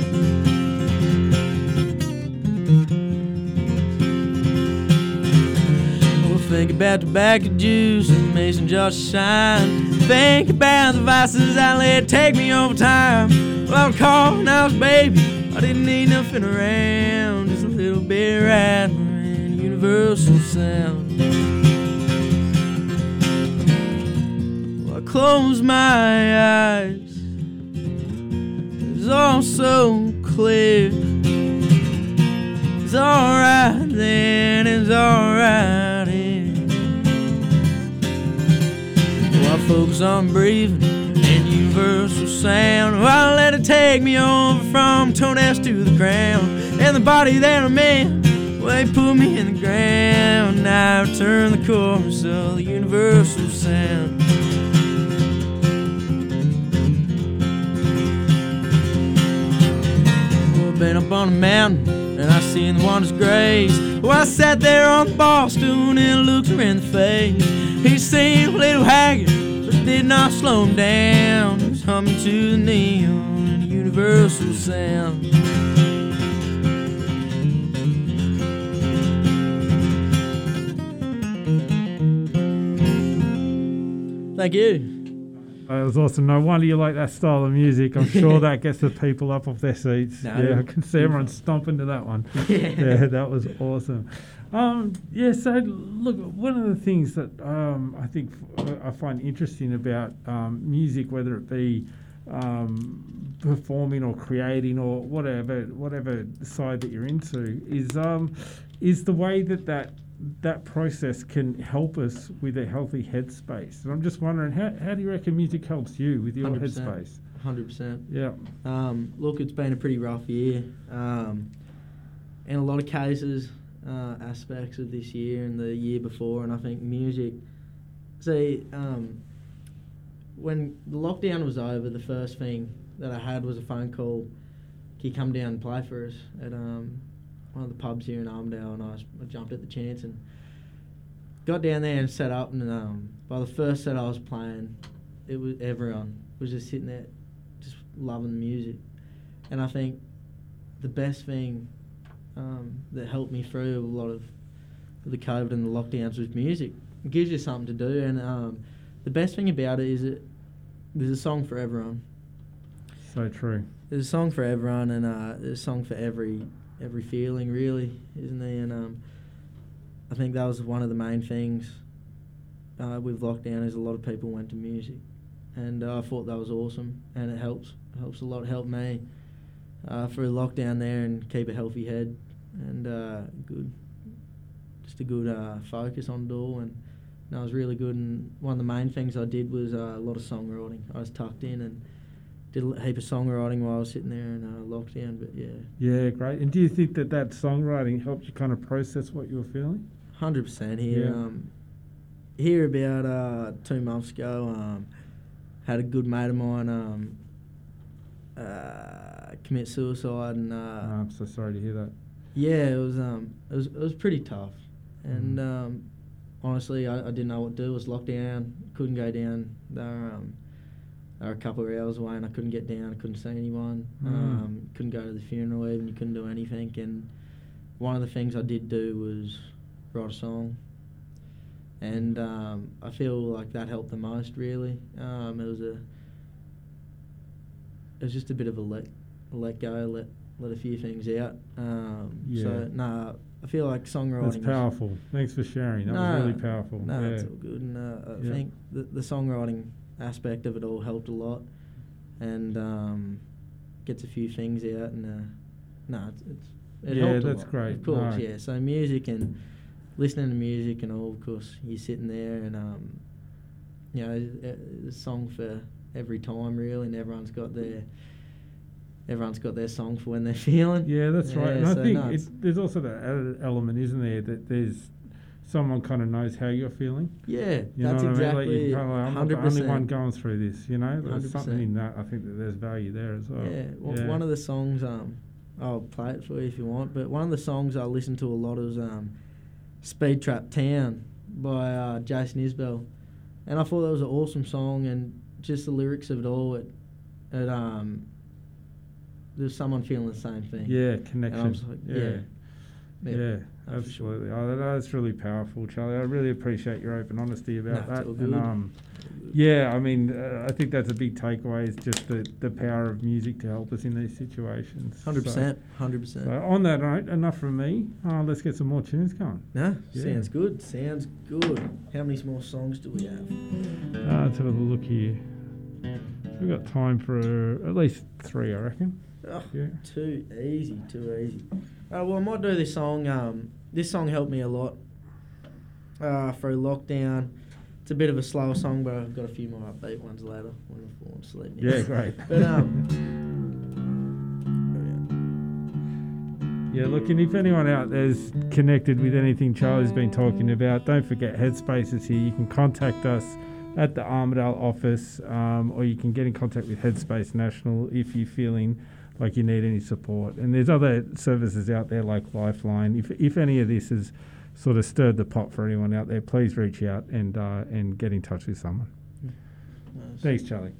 Think about tobacco juice and mason jar shine. Think about the vices I let take me over time. Well, I was caught when I was baby. I didn't need nothing around, just a little bit rattling and universal sound. I close my eyes. It's all so clear. It's alright then, it's alright here. Well, I focus on breathing and universal sound. Well, I let it take me over from toenails to the ground. And the body that I'm in, well, they put me in the ground. Now I turn the chorus of the universal sound. Been up on a mountain and I seen the wonders grace. Well, I sat there on the bar and looked her in the face. He seemed a little haggard, but did not slow him down. He was humming to the neon and universal sound. Thank you. That was awesome. No wonder you like that style of music. I'm sure that gets the people up off their seats. No, yeah, I can see everyone stomping to that one. Yeah. yeah, that was awesome. Um, yeah, so look, one of the things that um, I think f- I find interesting about um, music, whether it be um, performing or creating or whatever, whatever side that you're into, is um, is the way that that that process can help us with a healthy headspace. And I'm just wondering, how, how do you reckon music helps you with your 100%. headspace? Hundred percent. Yeah, Um, look, it's been a pretty rough year. Um, in a lot of cases, uh, aspects of this year and the year before, and I think music. See, um, when the lockdown was over, the first thing that I had was a phone call. Can you come down and play for us at um, one of the pubs here in Armidale? And I, was, I jumped at the chance and got down there and set up. And um, by the first set I was playing, it was everyone was just sitting there, just loving the music. And I think the best thing um, that helped me through a lot of the COVID and the lockdowns was music. It gives you something to do, and um, the best thing about it is that there's a song for everyone. so true. There's a song for everyone, and uh, there's a song for every every feeling, really, isn't there? And um, I think that was one of the main things uh, with lockdown is a lot of people went to music, and uh, I thought that was awesome, and it helps helps a lot. It helped me uh, through lockdown there and keep a healthy head and uh, good, just a good uh, focus on it all, and that was really good. And one of the main things I did was uh, a lot of songwriting. I was tucked in and did a heap of songwriting while I was sitting there in uh, lockdown. But yeah, Yeah, great. And do you think that that songwriting helped you kind of process what you were feeling? hundred percent here. Yeah. Um, here about uh, two months ago, um, had a good mate of mine um, uh, commit suicide, and uh, Oh, I'm so sorry to hear that. yeah, it was um, it was it was pretty tough, and Mhm. um, honestly, I, I didn't know what to do. It was locked down, couldn't go down. They were, were a couple of hours away, and I couldn't get down. I couldn't see anyone. Mm. Um, couldn't go to the funeral even. You couldn't do anything. And one of the things I did do was write a song, and um, I feel like that helped the most. Really, um, it was a it was just a bit of a let let go, let let a few things out. Um, Yeah. So nah, I feel like songwriting. That's powerful. Thanks for sharing. That No, was really powerful. No, yeah. it's all good. And uh, I Yeah. think the, the songwriting aspect of it all helped a lot, and um, gets a few things out. And uh, no, it's, it's it Yeah, helped a that's lot, great. Of course, No. yeah. So music and listening to music and all. Of course, you're sitting there and um, you know, a, a song for every time really, and everyone's got their everyone's got their song for when they're feeling. Yeah, that's right. And I think no, there's also that added element, isn't there, that there's someone kind of knows how you're feeling. yeah, You that's what I mean? Like exactly kind of like, I'm not the only one going through this. You know, there's something 100%. in that. I think that there's value there as well. Yeah, well, one of the songs, um, I'll play it for you if you want, but one of the songs I listen to a lot is um, Speed Trap Town by uh, Jason Isbell. And I thought that was an awesome song, and just the lyrics of it all, it, it um, there's someone feeling the same thing. yeah, connection. like, yeah. yeah. Yeah, Yeah, sure. absolutely. Oh, that's really powerful, Charlie. I really appreciate your open honesty about No, that. And, um, yeah, I mean, uh, I think that's a big takeaway. Is just the, the power of music to help us in these situations. Hundred So- percent, hundred percent. So on that note, enough from me. Uh, let's get some more tunes going. No, Yeah. sounds good. Sounds good. How many more songs do we have? Uh, let's have a look here. We've got time for uh, at least three, I reckon. Oh, Yeah. Too easy, too easy. Uh, well, I might do this song. Um, this song helped me a lot uh, through lockdown. It's a bit of a slower song, but I've got a few more upbeat ones later when I've fallen asleep. Yeah, great. But um, Yeah, look, and if anyone out there's connected with anything Charlie's been talking about, don't forget Headspace is here. You can contact us at the Armidale office, um, or you can get in contact with Headspace National if you're feeling like you need any support. And there's other services out there like Lifeline. If if any of this has sort of stirred the pot for anyone out there, please reach out and uh, and get in touch with someone. that's, Thanks, Charlie.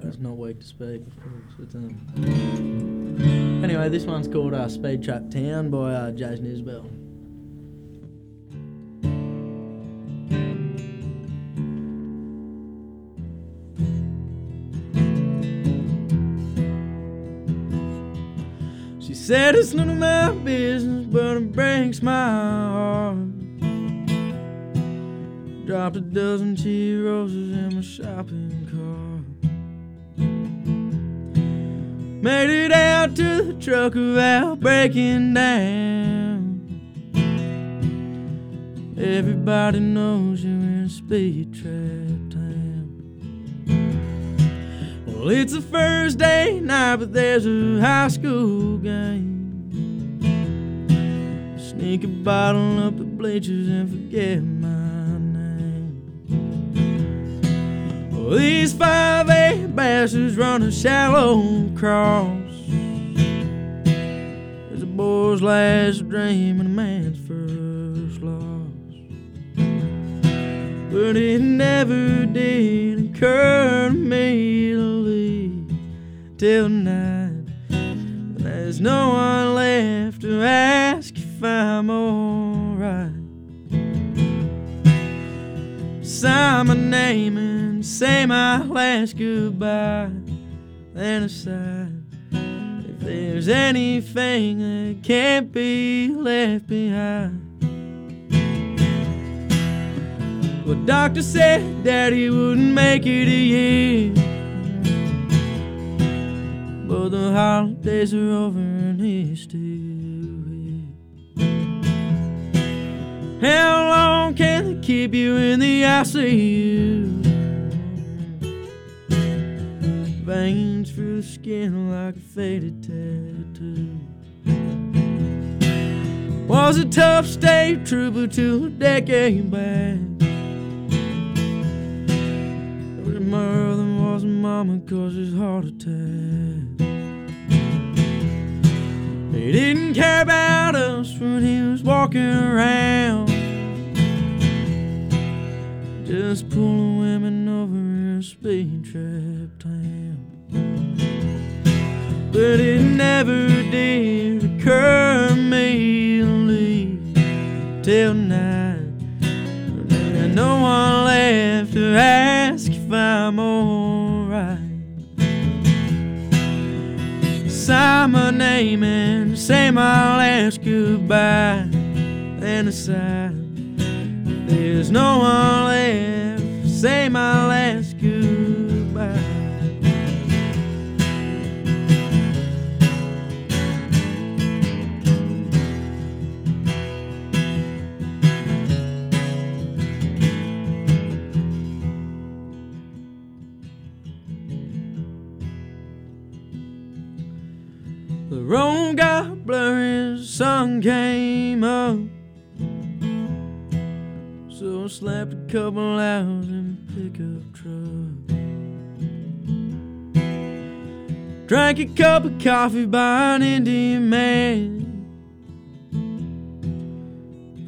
that's not weak to speak, of course. It's, um, anyway, this one's called uh, Speed Trap Town by uh, Jason Isbell. Said it's none of my business, but it breaks my heart. Dropped a dozen tea roses in my shopping cart. Made it out to the truck without breaking down. Everybody knows you're in a speed trap town. Well, it's a first day night, but there's a high school game. Sneak a bottle up the bleachers and forget my name. Well, these five A bastards run a shallow cross. It's a boy's last dream and a man's first loss. But it never did occur to me to leave till night. There's no one left to ask if I'm alright. Sign my name and say my last goodbye. Then aside, if there's anything that can't be left behind. Well, doctor said Daddy wouldn't make it a year. But the holidays are over and he's still here. How long can they keep you in the ICU? Veins through the skin like a faded tattoo. Was a tough state trooper till a decade back. But my other was a mama cause his heart attack. He didn't care about us when he was walking around. Just pulling women over in a speed trap town. But it never did occur to me till night. And no one left to ask if I'm alright. Sign my name and say my last goodbye. Then aside, there's no one left say my last Road got blurry, sun came up. So I slept a couple hours in pickup truck. Drank a cup of coffee by an Indian man.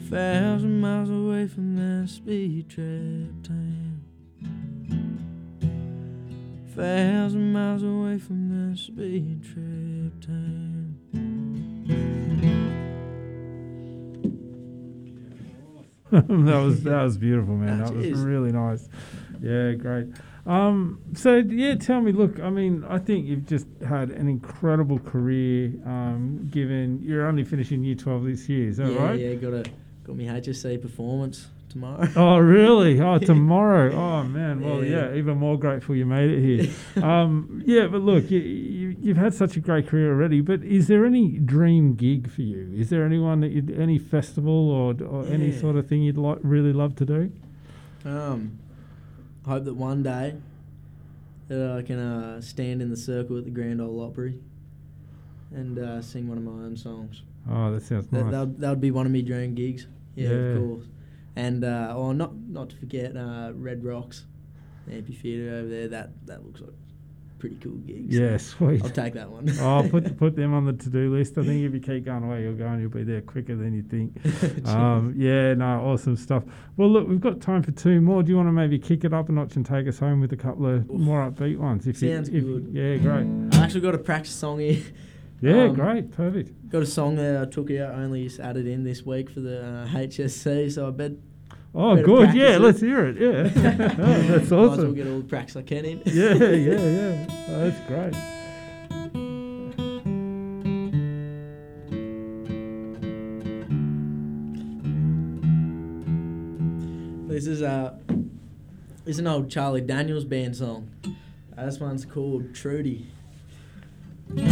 Thousand miles away from that speed trap town. Thousand miles away from that speed trap town. that was that was beautiful, man. That was really nice. Yeah, great. Um, so yeah, tell me. Look, I mean, I think you've just had an incredible career. Um, given you're only finishing year twelve this year, is that yeah, right? yeah, got a got me HSC performance tomorrow. Oh, really? Oh, tomorrow. Oh, man. Well, Yeah. yeah, even more grateful you made it here. um, yeah, but look, you, you, you've had such a great career already. But is there any dream gig for you? Is there anyone that you'd, any festival or, or any sort of thing you'd like really love to do? Um, I hope that one day that I can uh, stand in the circle at the Grand Ole Opry and uh, sing one of my own songs. Oh, that sounds nice. that would, that would be one of my dream gigs. Yeah, Yeah. of course. And uh, or not not to forget uh, Red Rocks, amphitheatre over there. That that looks like pretty cool gig. so yeah, sweet. I'll take that one. oh, put put them on the to do list. I think if you keep going away, you'll go and you'll be there quicker than you think. Um, yeah, no, awesome stuff. Well, look, we've got time for two more. Do you want to maybe kick it up a notch and take us home with a couple of Oof. more upbeat ones? If you- Sounds if- good. Yeah, great. I actually got a practice song here. Yeah, Um, great, perfect. Got a song there I took out, only just added in this week for the uh, HSC. So I bet Oh, good. Yeah, it. let's hear it. Yeah. Oh, that's awesome. Might as well get all the practice I can in. yeah, yeah, yeah. Oh, that's great. This is a, this is an old Charlie Daniels band song. Uh, this one's called Trudy. So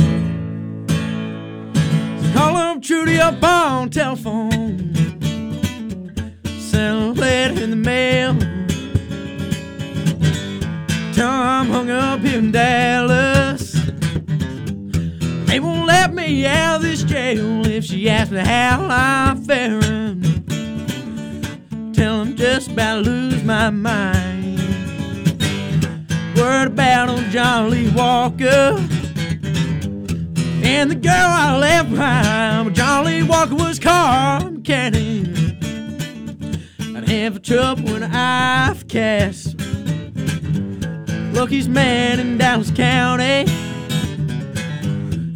call up Trudy up on telephone. Send a letter in the mail. I'm hung up in Dallas. They won't let me out of this jail if she asks me how I'm faring. Tell them just about to lose my mind. Word about old John Lee Walker and the girl I left behind. John Lee Walker was car mechanic. I'd have trouble when I've cast. Lucky's man in Dallas County.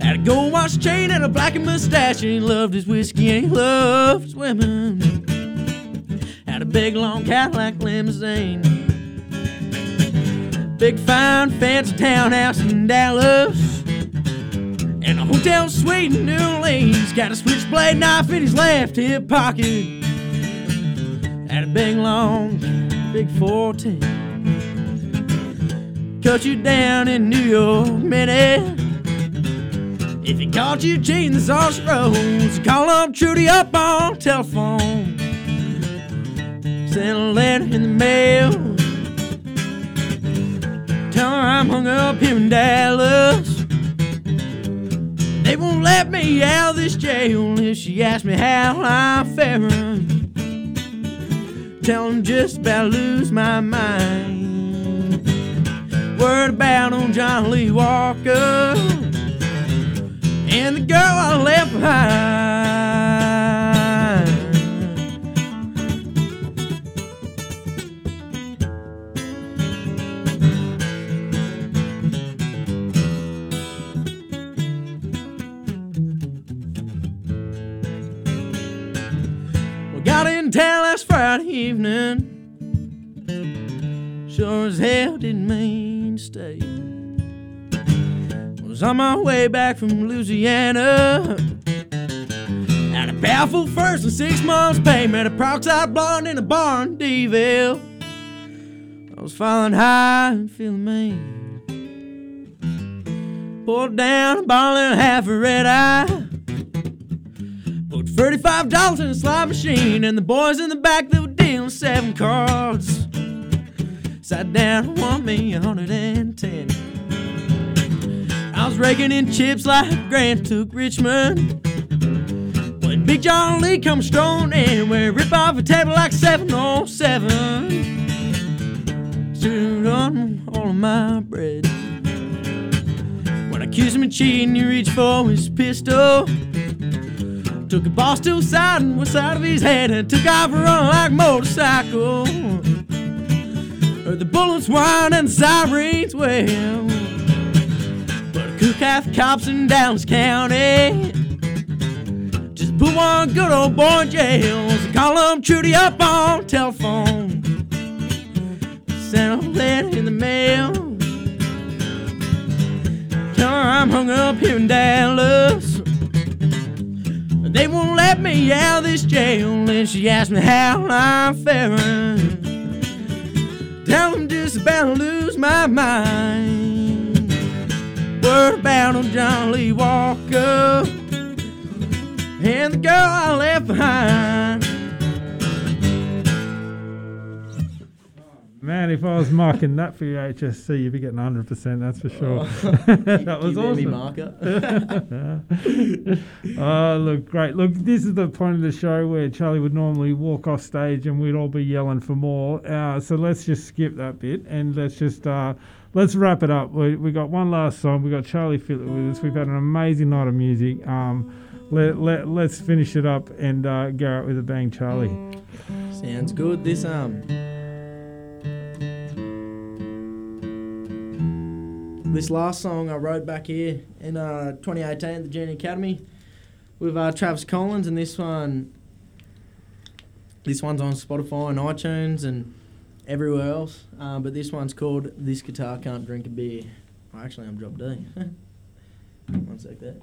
Had a gold watch chain and a black mustache. And he loved his whiskey and he loved his women. Had a big long Cadillac limousine. Big fine fancy townhouse in Dallas. And a hotel suite in New Orleans. Got a switchblade knife in his left hip pocket. Big long, big 14. Cut you down in New York Minute. If he caught you cheating the sauce rolls, call up Trudy up on telephone. Send a letter in the mail. Tell her I'm hung up here in Dallas. They won't let me out of this jail if she asks me how I'm faring. Tell them just about lose my mind. Word about on John Lee Walker and the girl I left behind. Evening. Sure as hell didn't mean to stay. Was on my way back from Louisiana. Had a powerful first and six months pay. Met a peroxide blonde in a bar in Deville. I was falling high and feeling mean. Poured down a bottle and half a red eye. Put $35 in a slot machine, and the boys in the back they were dealing seven cards sat down and won me a 110. I was raking in chips like Grant took Richmond. When Big John Lee comes strolling in, where rip off a table like 707. Stood on all of my bread. When I accused him of cheating, he reached for his pistol. Took a boss to the side and was out of his head and took off and run like a motorcycle. Heard the bullets whine and the sirens wail. But a cook half cops in Dallas County. Just put one good old boy in jail. So call him Trudy up on telephone. Sent a letter in the mail. Tell her I'm hung up here in Dallas. They won't let me out of this jail. And she asked me how I'm faring. Tell them just about to lose my mind. Word about on John Lee Walker and the girl I left behind. Man, if I was marking that for your HSC, you'd be getting 100%, that's for sure. that was awesome. marker. oh, look, great. Look, this is the point of the show where Charlie would normally walk off stage and we'd all be yelling for more. Uh, so let's just skip that bit and let's just uh, let's wrap it up. We we got one last song. We got Charlie Fittler with us. We've had an amazing night of music. Um, let, let, let's finish it up and uh, go out with a bang, Charlie. Sounds good. This um. This last song I wrote back here in uh, 2018 at the Junior Academy with uh, Travis Collins, and this one, this one's on Spotify and iTunes and everywhere else. Uh, but this one's called "This Guitar Can't Drink a Beer." Oh, actually, I'm drop D. One sec there.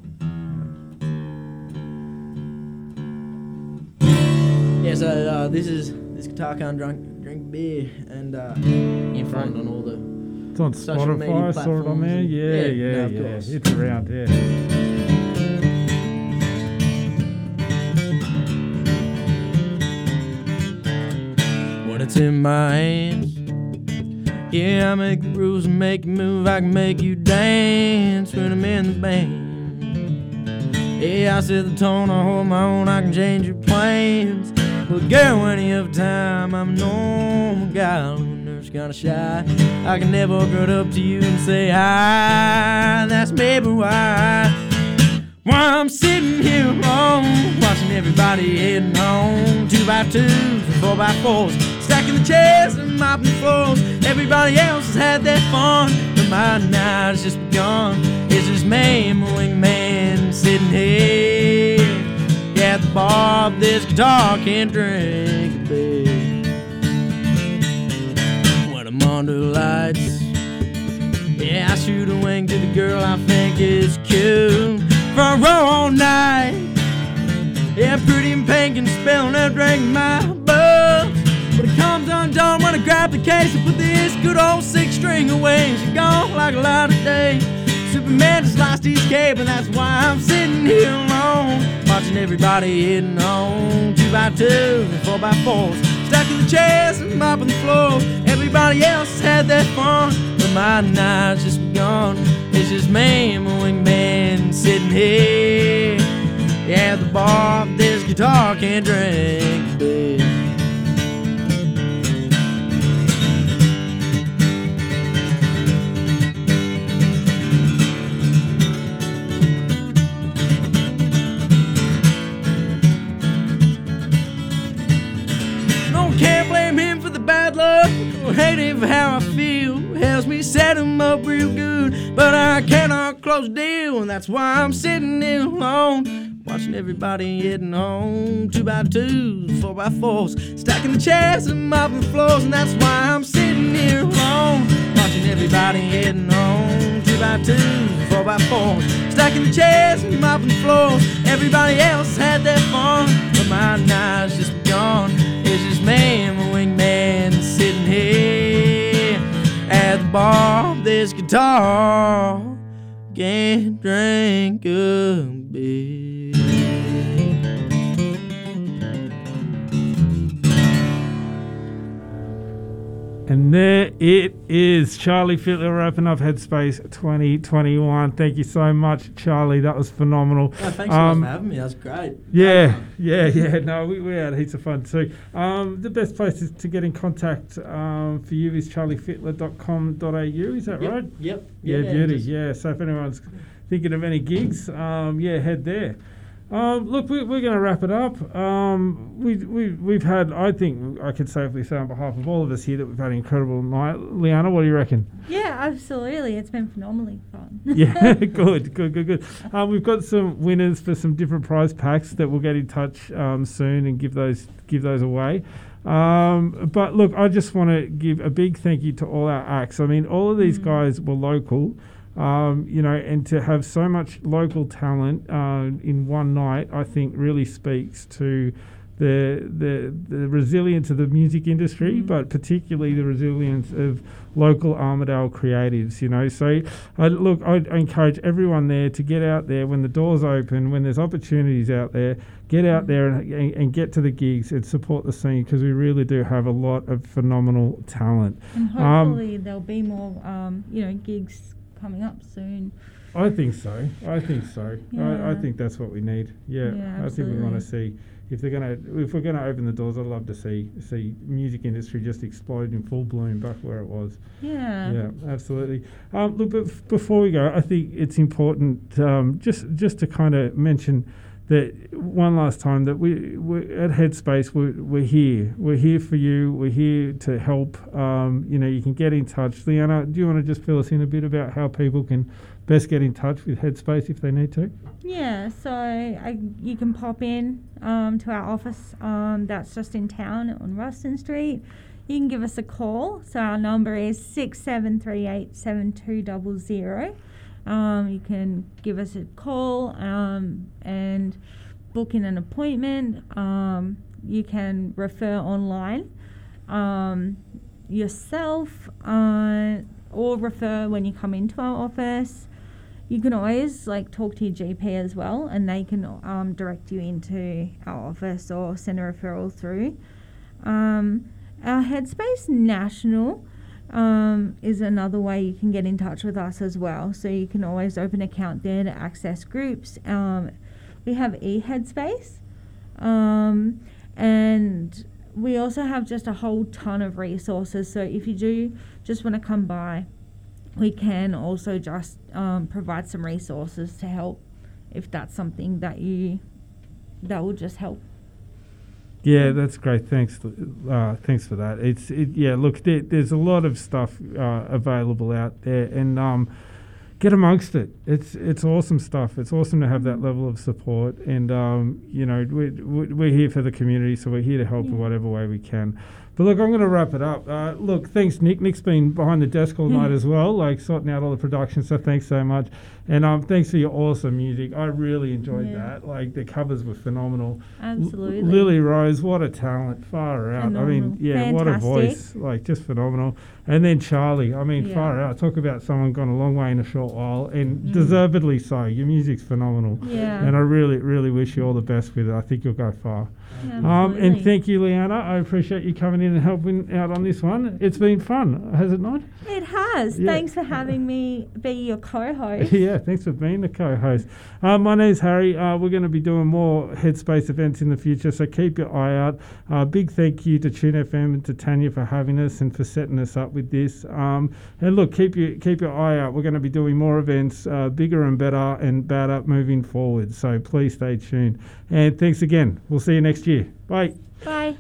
Yeah, so uh, this is this guitar can't drink drink beer and uh, you can find it on all the. It's on Social Spotify. Saw it on there. Yeah, yeah, yeah, no, of yeah. course. It's around. Yeah. When it's in my hands. Yeah, I make the rules and make you move. I can make you dance when I'm in the band. Yeah, I set the tone, I hold my own, I can change your plans. But girl, any of time, I'm a normal guy. Nervous, kinda shy. I can never get up to you and say hi. That's maybe why. Why I'm sitting here alone, watching everybody heading home. Two by twos and four by fours, stacking the chairs and mopping the floors. Everybody else has had their fun, but my night has just begun. It's just me and my wingman sitting here at the bar. This guitar can't drink under lights. Yeah, I shoot a wing to the girl I think is cute. Row all night. Yeah, pretty and pink and spilling out drink my blood. But it comes undone when I grab the case and put this good old six string away. She gone like a light of day. Superman just lost his cape, and that's why I'm sitting here alone. Watching everybody hitting on two by and four by fours. Stacking the chairs and mopping the floors. Everybody else had their fun, but my night's just begun. It's just me and my wingman sitting here. Yeah, the bar, this guitar can't drink a bad luck hate for how I feel. Helps me set him up real good, but I cannot close deal, and that's why I'm sitting here alone. Watching everybody heading home, two by twos, four by fours, stacking the chairs and mopping the floors, and that's why I'm sitting here alone. Watching everybody heading home, two by twos, four by fours, stacking the chairs and mopping the floors. Everybody else had their fun, but my night's just begun. Just me and my wingman sitting here at the bar. This guitar can't drink a beer. And there it is. Charlie Fittler wrapping up Headspace 2021. Thank you so much, Charlie. That was phenomenal. Oh, thanks Um, for having me. That's great. Yeah, yeah, yeah. No, we, we had heaps of fun too. Um, the best place is to get in contact um, for you is charliefittler.com.au. Is that Yep, right? Yep. Yeah, beauty. just- Yeah. So if anyone's thinking of any gigs, um, yeah, head there. Um, look, we, we're going to wrap it up. Um, we, we, we've had, I think, I can safely say on behalf of all of us here that we've had an incredible night. Liana, what do you reckon? Yeah, absolutely. It's been phenomenally fun. yeah, good, good, good, good. Um, we've got some winners for some different prize packs that we'll get in touch um, soon and give those give those away. Um, but look, I just want to give a big thank you to all our acts. I mean, all of these Mm. guys were local, um, you know, and to have so much local talent uh, in one night, I think really speaks to the the the resilience of the music industry, Mm. but particularly the resilience of local Armidale creatives. You know, so I, look, I encourage everyone there to get out there when the doors open, when there's opportunities out there. Get out there and, and, and get to the gigs and support the scene because we really do have a lot of phenomenal talent. And Um, hopefully there'll be more, um, you know, gigs coming up soon. I think so. I think so. I, I think that's what we need. Yeah, Yeah, I think we want to see if they're gonna if we're gonna open the doors. I'd love to see see music industry just explode in full bloom back where it was. Yeah. Yeah, absolutely. Um, look, but before we go, I think it's important um, just just to kind of mention that one last time that we we at Headspace we're, we're here. We're here for you. We're here to help. Um, you know, you can get in touch. Leanna, do you want to just fill us in a bit about how people can best get in touch with Headspace if they need to? Yeah, so I, you can pop in um, to our office um, that's just in town on Rusden Street. You can give us a call. So our number is 67387200. Um, you can give us a call um, and book in an appointment. Um, you can refer online um, yourself uh, or refer when you come into our office. You can always like talk to your GP as well, and they can um, direct you into our office or send a referral through. Um, our Headspace National um, is another way you can get in touch with us as well. So you can always open account there to access groups. Um, we have eHeadspace, um, and we also have just a whole ton of resources. So if you do just want to come by, we can also just um, provide some resources to help if that's something that you that will just help. Yeah, that's great. Thanks, uh, thanks for that. It's it, yeah. Look, there, there's a lot of stuff uh, available out there, and um, get amongst it. It's it's awesome stuff. It's awesome to have that level of support, and um, you know we, we, we're here for the community, so we're here to help in whatever way we can. But look, I'm going to wrap it up. Uh, look, thanks, Nick. Nick's been behind the desk all night as well, like sorting out all the production. So thanks so much, and um, thanks for your awesome music. I really enjoyed Yeah. that. Like the covers were phenomenal. L- Absolutely. Lily Rose, what a talent, far out. I mean, Phenomenal. yeah, what a voice, like just phenomenal. And then Charlie, I mean, Yeah. far out. Talk about someone gone a long way in a short while, and Mm. deservedly so. Your music's phenomenal, Yeah. and I really, really wish you all the best with it. I think you'll go far. Yeah, Um, and thank you, Leanna. I appreciate you coming in and helping out on this one. It's been fun, has it not? It has. Thanks for having me be your co-host. yeah, thanks for being the co-host. Uh, my name's Harry. Uh, we're going to be doing more Headspace events in the future, so keep your eye out. Uh, big thank you to Tune FM and to Tanya for having us and for setting us up with this. Um, and look, keep your keep your eye out. We're going to be doing more events, uh, bigger and better and better moving forward. So please stay tuned. And thanks again. We'll see you next year. Bye. Bye.